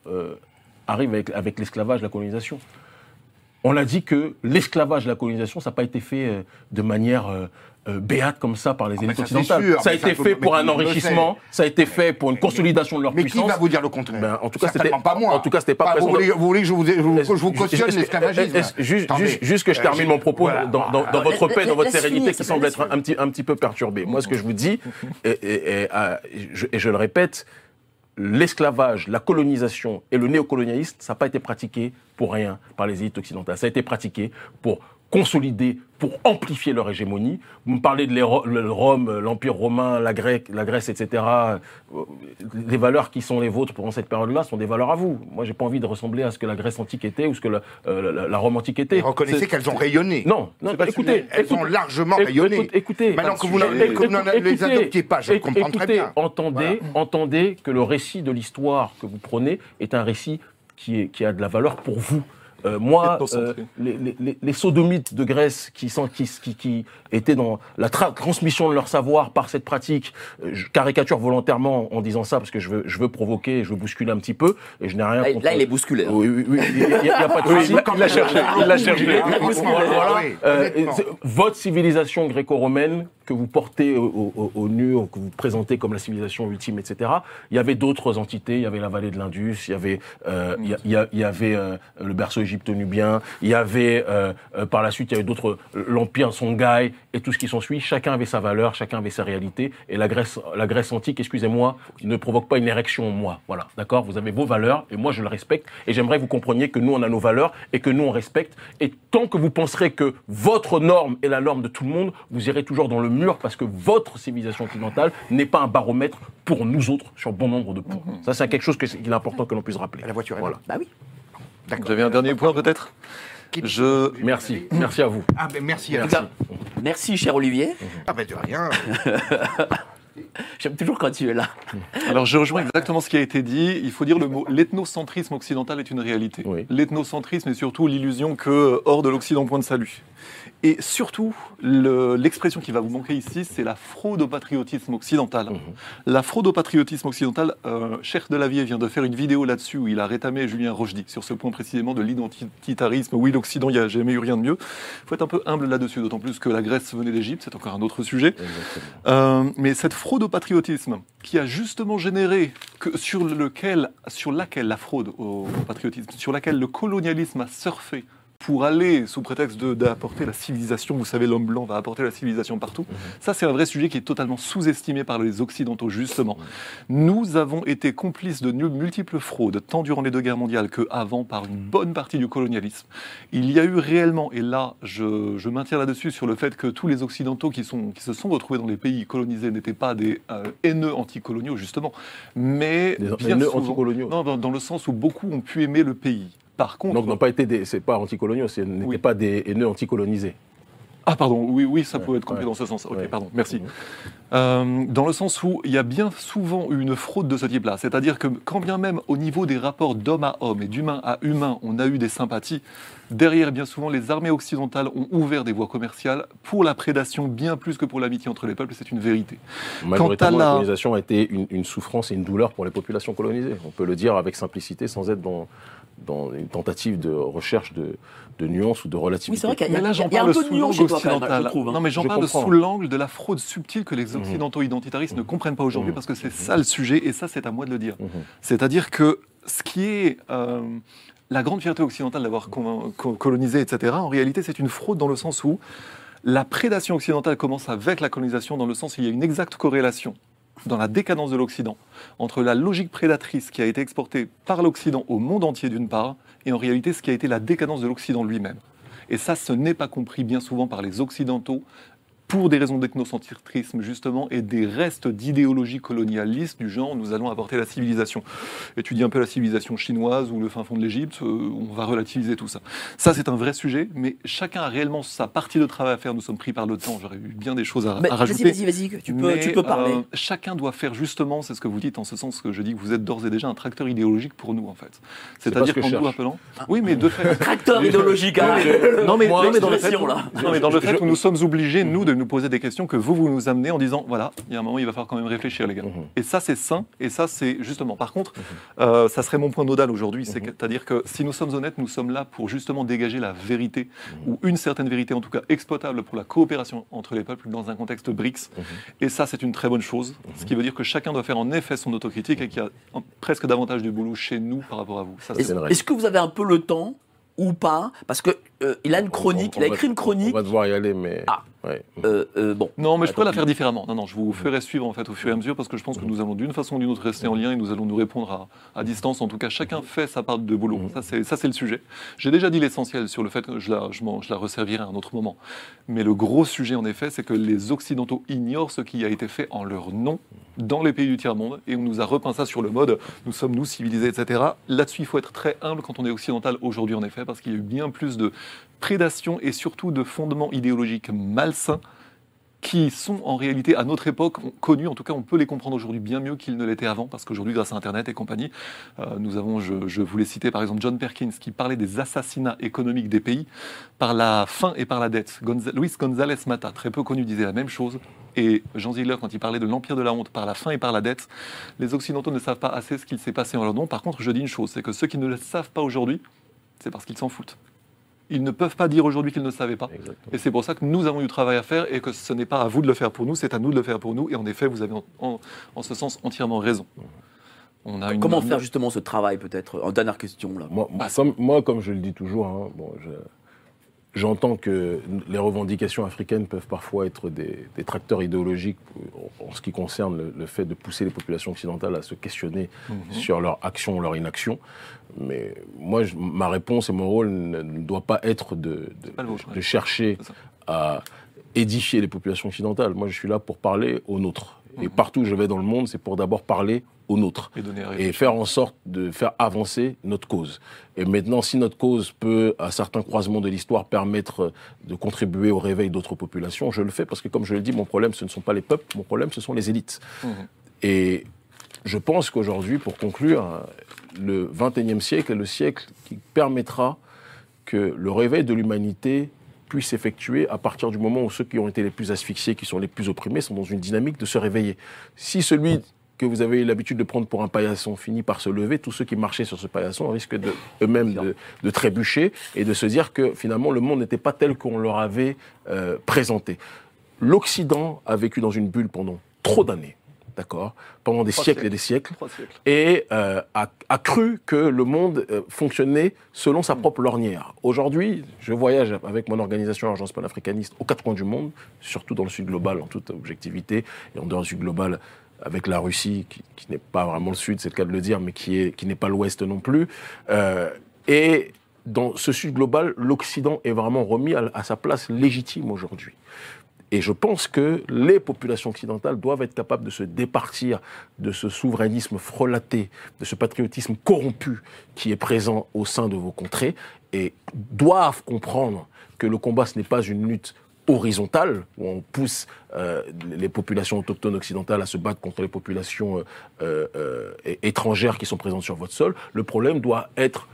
arrive avec l'esclavage, la colonisation. On a dit que l'esclavage, la colonisation, ça n'a pas été fait euh, de manière euh, euh, béate comme ça par les mais élites ça, c'est occidentales. sûr, ça a mais ça, été fait mais pour un enrichissement, ça a été fait pour une consolidation de leur Mais qui puissance. va vous dire le contraire Ben, en tout cas, c'était- pas moi. en tout cas, c'était pas présent Vous voulez, vous voulez que je vous, je vous- je vous cautionne l'esclavagisme juste, juste- juste que je termine mon propos voilà. dans, dans- dans Alors, votre paix, dans votre sérénité qui semble être un, petit, un petit peu perturbée. Moi, ce que je vous dis, et, et- et, je, et je le répète, l'esclavage, la colonisation et le néocolonialisme, ça n'a pas été pratiqué pour rien par les élites occidentales. Ça a été pratiqué pour consolider, pour amplifier leur hégémonie. Vous me parlez de le Rome, l'Empire romain, la, Grèce, la Grèce, etc. Euh, Les valeurs qui sont les vôtres pendant cette période-là sont des valeurs à vous. Moi, j'ai pas envie de ressembler à ce que la Grèce antique était ou ce que la, euh, la- la Rome antique était. Et reconnaissez qu'elles ont rayonné. Non, écoutez. Elles écoute- ont largement écoute- rayonné. écoute- écoutez, Maintenant que vous Écoutez, les adoptiez pas, je comprends très bien. Entendez, entendez que le récit de l'histoire que vous prenez est un récit qui, est, qui a de la valeur pour vous. Euh, moi, euh, les, les- les- les sodomites de Grèce qui, sont, qui, qui, qui étaient dans la tra- transmission de leur savoir par cette pratique, euh, je caricature volontairement en disant ça parce que je veux, je veux provoquer, je veux bousculer un petit peu, et je n'ai rien Là, contre... là, il est bousculé. hein. Oui, oui, oui, il n'y a, pas de souci. il l'a cherché, il l'a cherché. Voilà, Euh, votre civilisation gréco-romaine que vous portez au, au, au nu, ou que vous présentez comme la civilisation ultime, etc. Il y avait d'autres entités. Il y avait la vallée de l'Indus. Il y avait, euh, il y a- il y, a- il y avait euh, le berceau égypto-nubien. Il y avait euh, euh, par la suite, il y avait d'autres, euh, l'empire Songhai et tout ce qui s'ensuit. Chacun avait sa valeur, chacun avait sa réalité. Et la Grèce, la Grèce antique, excusez-moi, ne provoque pas une érection en moi. Voilà, d'accord? Vous avez vos valeurs et moi je le respecte. Et j'aimerais que vous compreniez que nous on a nos valeurs et que nous on respecte. Et tant que vous penserez que votre norme est la norme de tout le monde, vous irez toujours dans le mur parce que votre civilisation occidentale n'est pas un baromètre pour nous autres sur bon nombre de points. Ça c'est quelque chose qu'il est important que l'on puisse rappeler. La voiture est Voilà. Bah oui. D'accord. J'avais un dernier point peut-être. Je Merci, merci à vous. Ah ben merci. Merci. alors. Merci, cher Olivier. Ah ben de rien. J'aime toujours quand tu es là. Alors je rejoins exactement ce qui a été dit. Il faut dire le mot l'ethnocentrisme occidental est une réalité. Oui. L'ethnocentrisme est surtout l'illusion que euh, hors de l'Occident point de salut. Et surtout, le- l'expression qui va vous manquer ici, c'est la fraude au patriotisme occidental. La fraude au patriotisme occidental, euh, Cher Delavier vient de faire une vidéo là-dessus où il a rétamé Julien Rochdy sur ce point précisément de l'identitarisme. Oui, l'Occident, il n'y a jamais eu rien de mieux. Il faut être un peu humble là-dessus, d'autant plus que la Grèce venait d'Égypte, c'est encore un autre sujet. Euh, mais cette fraude au patriotisme, qui a justement généré, que, sur, lequel, sur laquelle la fraude au, au patriotisme, sur laquelle le colonialisme a surfé pour aller, sous prétexte d'apporter la civilisation, vous savez, l'homme blanc va apporter la civilisation partout, ça c'est un vrai sujet qui est totalement sous-estimé par les Occidentaux, justement. Nous avons été complices de multiples fraudes, tant durant les deux guerres mondiales que avant, par une bonne partie du colonialisme. Il y a eu réellement, et là je, je maintiens là-dessus sur le fait que tous les Occidentaux qui, sont, qui se sont retrouvés dans les pays colonisés n'étaient pas des euh, haineux anticoloniaux, justement, mais Des bien souvent- anticoloniaux. Non, dans, dans le sens où beaucoup ont pu aimer le pays. Par contre, Donc n'ont pas été des, c'est pas anticoloniaux, ce n'étaient Oui. pas des haineux anticolonisés. Ah pardon, oui, oui, ça pouvait être compris ouais. dans ce sens. Ok, Ouais. pardon, merci. Mhm. Euh, dans le sens où il y a bien souvent eu une fraude de ce type-là. C'est-à-dire que quand bien même au niveau des rapports d'homme à homme et d'humain à humain, on a eu des sympathies, derrière bien souvent les armées occidentales ont ouvert des voies commerciales pour la prédation bien plus que pour l'amitié entre les peuples, c'est une vérité. Majoritairement, la- la colonisation a été une, une souffrance et une douleur pour les populations colonisées. On peut le dire avec simplicité sans être dans, dans une tentative de recherche de, de nuances ou de relativité. Oui, c'est vrai qu'il y a, Mais là, il y a- j'en a un parle peu de sous nuance l'angle chez toi, quand même, occidental. je trouve. hein. Non, mais j'en Je parle comprends. sous l'angle de la fraude subtile que les occidentaux identitaristes ne comprennent pas aujourd'hui, Mhm. parce que c'est ça le sujet, et ça, c'est à moi de le dire. Mhm. C'est-à-dire que ce qui est euh, la grande fierté occidentale d'avoir colonisé, etc., en réalité, c'est une fraude dans le sens où la prédation occidentale commence avec la colonisation, dans le sens où il y a une exacte corrélation dans la décadence de l'Occident entre la logique prédatrice qui a été exportée par l'Occident au monde entier d'une part, et en réalité ce qui a été la décadence de l'Occident lui-même. Et ça, ce n'est pas compris bien souvent par les Occidentaux pour des raisons d'ethnocentrisme justement et des restes d'idéologie colonialiste du genre nous allons apporter la civilisation. Étudier un peu la civilisation chinoise ou le fin fond de l'Égypte, euh, on va relativiser tout ça. Ça c'est un vrai sujet, mais chacun a réellement sa partie de travail à faire. Nous sommes pris par le temps. J'aurais eu bien des choses à, Mais à Vas-y, rajouter. vas-y, vas-y, tu peux, Mais, tu peux parler. euh, chacun doit faire justement, c'est ce que vous dites en ce sens que je dis que vous êtes d'ores et déjà un tracteur idéologique pour nous en fait. C'est-à-dire ce que qu'en nous appelant. Oui, mais de fait. Tracteur idéologique, hein. Non mais, Moi, non, mais dans le fait, là. non, mais dans le Je- fait je- où nous sommes obligés, nous, de nous poser des questions que vous, vous nous amenez en disant, voilà, il y a un moment, il va falloir quand même réfléchir, les gars. Mhm. Et ça, c'est sain, et ça, c'est justement. Par contre, euh, ça serait mon point nodal aujourd'hui, Mhm. c'est-à-dire que si nous sommes honnêtes, nous sommes là pour justement dégager la vérité, Mhm. ou une certaine vérité, en tout cas exploitable pour la coopération entre les peuples dans un contexte BRICS. Mhm. Et ça, c'est une très bonne chose, ce qui veut dire que chacun doit faire en effet son autocritique et qu'il y a en- presque davantage de boulot chez nous par rapport à vous. Est-ce que vous avez un peu le temps ou pas? Parce que euh, il a une chronique, On- on il a va- écrit une chronique. On va devoir y aller, mais. Ah. Ouais. Euh, euh, bon, Non, mais je pourrais la faire différemment. Non, non, je vous ferai suivre en fait au fur et à mesure parce que je pense que nous allons d'une façon ou d'une autre rester en lien et nous allons nous répondre à, à distance. En tout cas, chacun fait sa part de boulot. Ça, c'est ça, c'est le sujet. J'ai déjà dit l'essentiel sur le fait que je la, je, m'en- je la resservirai à un autre moment. Mais le gros sujet, en effet, c'est que les Occidentaux ignorent ce qui a été fait en leur nom dans les pays du tiers-monde et on nous a repeint ça sur le mode nous sommes nous civilisés, etc. Là-dessus, il faut être très humble quand on est occidental aujourd'hui, en effet, parce qu'il y a eu bien plus de prédation et surtout de fondements idéologiques malsains qui sont en réalité à notre époque on- connus, en tout cas on peut les comprendre aujourd'hui bien mieux qu'ils ne l'étaient avant, parce qu'aujourd'hui grâce à Internet et compagnie, euh, nous avons, je, voulais citer par exemple John Perkins qui parlait des assassinats économiques des pays par la faim et par la dette. Luis González Mata, très peu connu, disait la même chose. Et Jean Ziegler, quand il parlait de l'empire de la honte par la faim et par la dette, les Occidentaux ne savent pas assez ce qu'il s'est passé en leur nom. Par contre, je dis une chose, c'est que ceux qui ne le savent pas aujourd'hui, c'est parce qu'ils s'en foutent. Ils ne peuvent pas dire aujourd'hui qu'ils ne savaient pas. Exactement. Et c'est pour ça que nous avons eu du travail à faire et que ce n'est pas à vous de le faire pour nous, c'est à nous de le faire pour nous. Et en effet, vous avez en, en- en ce sens entièrement raison. On a une, comment faire justement ce travail peut-être? En dernière question là. Moi, comme, moi, comme je le dis toujours, hein, bon, je- j'entends que les revendications africaines peuvent parfois être des, des tracteurs idéologiques en, ce qui concerne le, le fait de pousser les populations occidentales à se questionner sur leur action ou leur inaction. Mais moi, je- ma réponse et mon rôle ne, ne doit pas être de, de- pas le vôtre, de ouais. chercher à édifier les populations occidentales. Moi, je suis là pour parler aux nôtres. Et partout où je vais dans le monde, c'est pour d'abord parler aux nôtres Et faire en sorte de faire avancer notre cause. Et maintenant, si notre cause peut, à certains croisements de l'histoire, permettre de contribuer au réveil d'autres populations, je le fais parce que, comme je le dis, mon problème, ce ne sont pas les peuples, mon problème, ce sont les élites. Mhm. Et je pense qu'aujourd'hui, pour conclure, le XXIe siècle est le siècle qui permettra que le réveil de l'humanité puisse s'effectuer à partir du moment où ceux qui ont été les plus asphyxiés, qui sont les plus opprimés, sont dans une dynamique de se réveiller. Si celui que vous avez l'habitude de prendre pour un paillasson finit par se lever, tous ceux qui marchaient sur ce paillasson risquent eux-mêmes de, de trébucher et de se dire que finalement le monde n'était pas tel qu'on leur avait euh, présenté. L'Occident a vécu dans une bulle pendant trop d'années, d'accord Pendant des siècles, siècles. et des siècles et euh, a, a cru que le monde euh, fonctionnait selon sa propre lornière. Aujourd'hui, je voyage avec mon organisation Agence panafricaniste aux quatre coins du monde, surtout dans le sud global en toute objectivité, et en dehors du sud global avec la Russie, qui, qui n'est pas vraiment le sud, c'est le cas de le dire, mais qui est qui n'est pas l'ouest non plus. Euh, et dans ce sud global, l'Occident est vraiment remis à, à sa place légitime aujourd'hui. Et je pense que les populations occidentales doivent être capables de se départir de ce souverainisme frelaté, de ce patriotisme corrompu qui est présent au sein de vos contrées, et doivent comprendre que le combat, ce n'est pas une lutte horizontale, où on pousse euh, les populations autochtones occidentales à se battre contre les populations euh, euh, étrangères qui sont présentes sur votre sol. Le problème doit être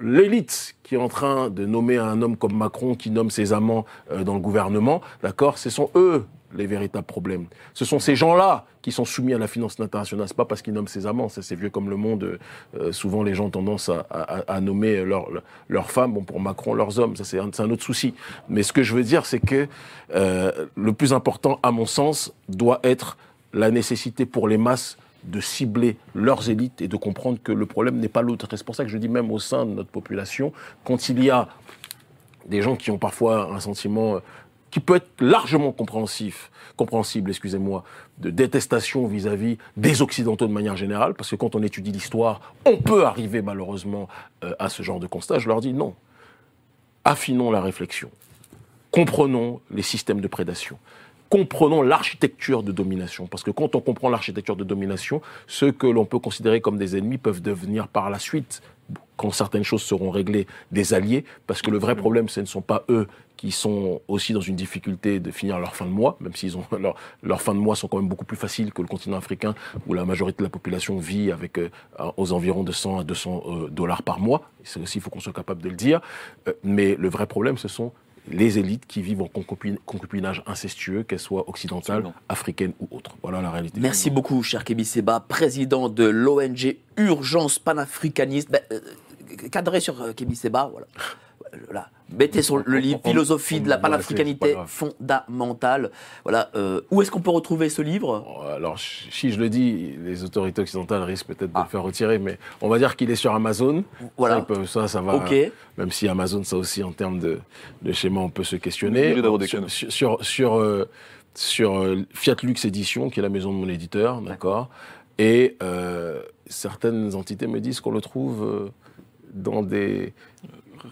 l'élite qui est en train de nommer un homme comme Macron, qui nomme ses amants euh, dans le gouvernement, d'accord, ce sont eux les véritables problèmes. Ce sont ces gens-là qui sont soumis à la finance internationale. C'est pas parce qu'ils nomment ses amants, ça c'est vieux comme le monde. Euh, souvent les gens ont tendance à, à- à nommer leurs femmes, bon pour Macron leurs hommes, ça c'est un, un autre souci. Mais ce que je veux dire, c'est que euh, le plus important, à mon sens, doit être la nécessité pour les masses de cibler leurs élites et de comprendre que le problème n'est pas l'autre. C'est pour ça que je dis même au sein de notre population, quand il y a des gens qui ont parfois un sentiment euh, qui peut être largement compréhensif, compréhensible, excusez-moi, de détestation vis-à-vis des Occidentaux de manière générale, parce que quand on étudie l'histoire, on peut arriver malheureusement euh, à ce genre de constat. Je leur dis non. Affinons la réflexion. Comprenons les systèmes de prédation. Comprenons l'architecture de domination. Parce que quand on comprend l'architecture de domination, ceux que l'on peut considérer comme des ennemis peuvent devenir par la suite, quand certaines choses seront réglées, des alliés. Parce que le vrai problème, ce ne sont pas eux qui sont aussi dans une difficulté de finir leur fin de mois, même s'ils ont leur, leur fin de mois sont quand même beaucoup plus faciles que le continent africain, où la majorité de la population vit avec euh, aux environs de 100 à 200 euh, dollars par mois. C'est aussi, il faut qu'on soit capable de le dire. Euh, mais le vrai problème, ce sont les élites qui vivent en concupinage incestueux, qu'elles soient occidentales, Absolument. africaines ou autres. Voilà la réalité. Merci beaucoup, cher Kébi Seba, président de l'ONG Urgence panafricaniste. Ben, euh, cadré sur euh, Kébi Seba, voilà. Voilà. Mettez sur le livre Philosophie de la panafricanité fondamentale. Voilà. euh, où est-ce qu'on peut retrouver ce livre? Alors, si je le dis, les autorités occidentales risquent peut-être de Ah. le faire retirer, mais on va dire qu'il est sur Amazon. Voilà. Ça, ça, ça va. Ok. Même si Amazon, ça aussi, en termes de, de schéma, on peut se questionner. Sur, sur, sur, sur, euh, sur, euh, Fiat Lux Édition, qui est la maison de mon éditeur, d'accord Et euh, certaines entités me disent qu'on le trouve dans des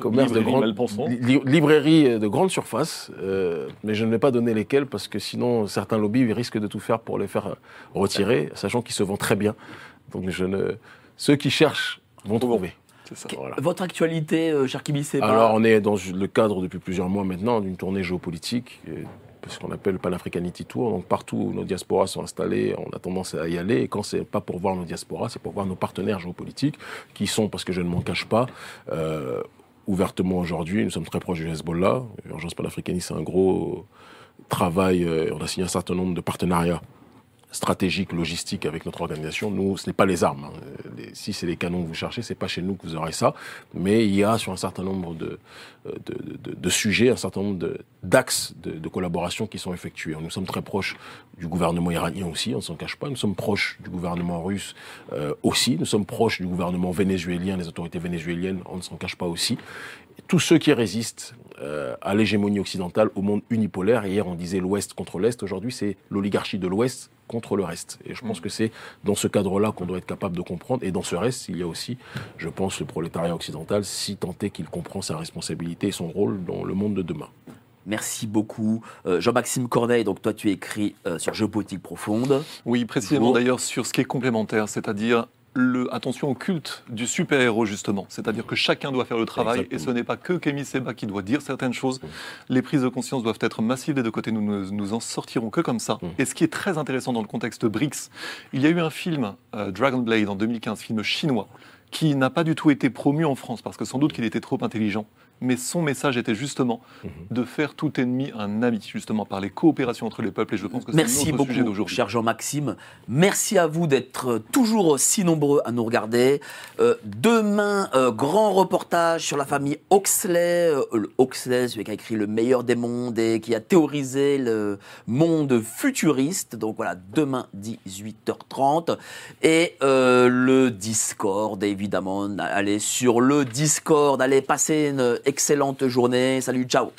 commerces de grande, li- li- librairies de grande surface, euh, mais je ne vais pas donner lesquelles parce que sinon certains lobbies risquent de tout faire pour les faire euh, retirer, sachant qu'ils se vendent très bien. Donc je ne, ceux qui cherchent vont trouver. C'est ça. Voilà. Votre actualité, euh, cher c'est Alors on est dans le cadre depuis plusieurs mois maintenant d'une tournée géopolitique. Ce qu'on appelle le Pan-Africanity Tour. Donc partout où nos diasporas sont installées, on a tendance à y aller. Et quand c'est pas pour voir nos diasporas, c'est pour voir nos partenaires géopolitiques, qui sont, parce que je ne m'en cache pas, euh, ouvertement aujourd'hui, nous sommes très proches du Hezbollah. L'urgence panafricaniste, c'est un gros travail. euh, on a signé un certain nombre de partenariats stratégiques, logistiques avec notre organisation. Nous, ce n'est pas les armes. hein. Si c'est les canons que vous cherchez, c'est pas chez nous que vous aurez ça. Mais il y a sur un certain nombre de, euh, de, sujets, un certain nombre d'axes de, collaboration qui sont effectués. Nous sommes très proches du gouvernement iranien aussi, on ne s'en cache pas. Nous sommes proches du gouvernement russe euh, aussi. Nous sommes proches du gouvernement vénézuélien, des autorités vénézuéliennes, on ne s'en cache pas aussi. Tous ceux qui résistent euh, à l'hégémonie occidentale, au monde unipolaire. Hier, on disait l'Ouest contre l'Est. Aujourd'hui, c'est l'oligarchie de l'Ouest contre le reste. Et je pense que c'est dans ce cadre-là qu'on doit être capable de comprendre. Et dans ce reste, il y a aussi, je pense, le prolétariat occidental, si tant est qu'il comprend sa responsabilité et son rôle dans le monde de demain. Merci beaucoup. Euh, Jean-Maxime Corneille, donc toi tu écris euh, sur Géopolitique Profonde. Oui, précisément d'ailleurs sur ce qui est complémentaire, c'est-à-dire le, attention au culte du super-héros justement. C'est-à-dire que chacun doit faire le travail Exactement. et ce n'est pas que Kémy Seba qui doit dire certaines choses. Les prises de conscience doivent être massives des deux côtés. Nous ne nous en sortirons que comme ça. Et ce qui est très intéressant dans le contexte BRICS, il y a eu un film, euh, Dragon Blade en 2015, film chinois, qui n'a pas du tout été promu en France parce que sans doute qu'il était trop intelligent. Mais son message était justement de faire tout ennemi un ami, justement par les coopérations entre les peuples. Et je pense que c'est Merci notre sujet beaucoup, d'aujourd'hui. cher Jean-Maxime. Merci à vous d'être toujours si nombreux à nous regarder. Euh, demain, euh, grand reportage sur la famille Oxley. Euh, celui qui a écrit Le meilleur des mondes et qui a théorisé le monde futuriste. Donc voilà, demain, 18h30. Et euh, le Discord, évidemment. Allez sur le Discord. Allez passer une excellente journée. Salut, ciao.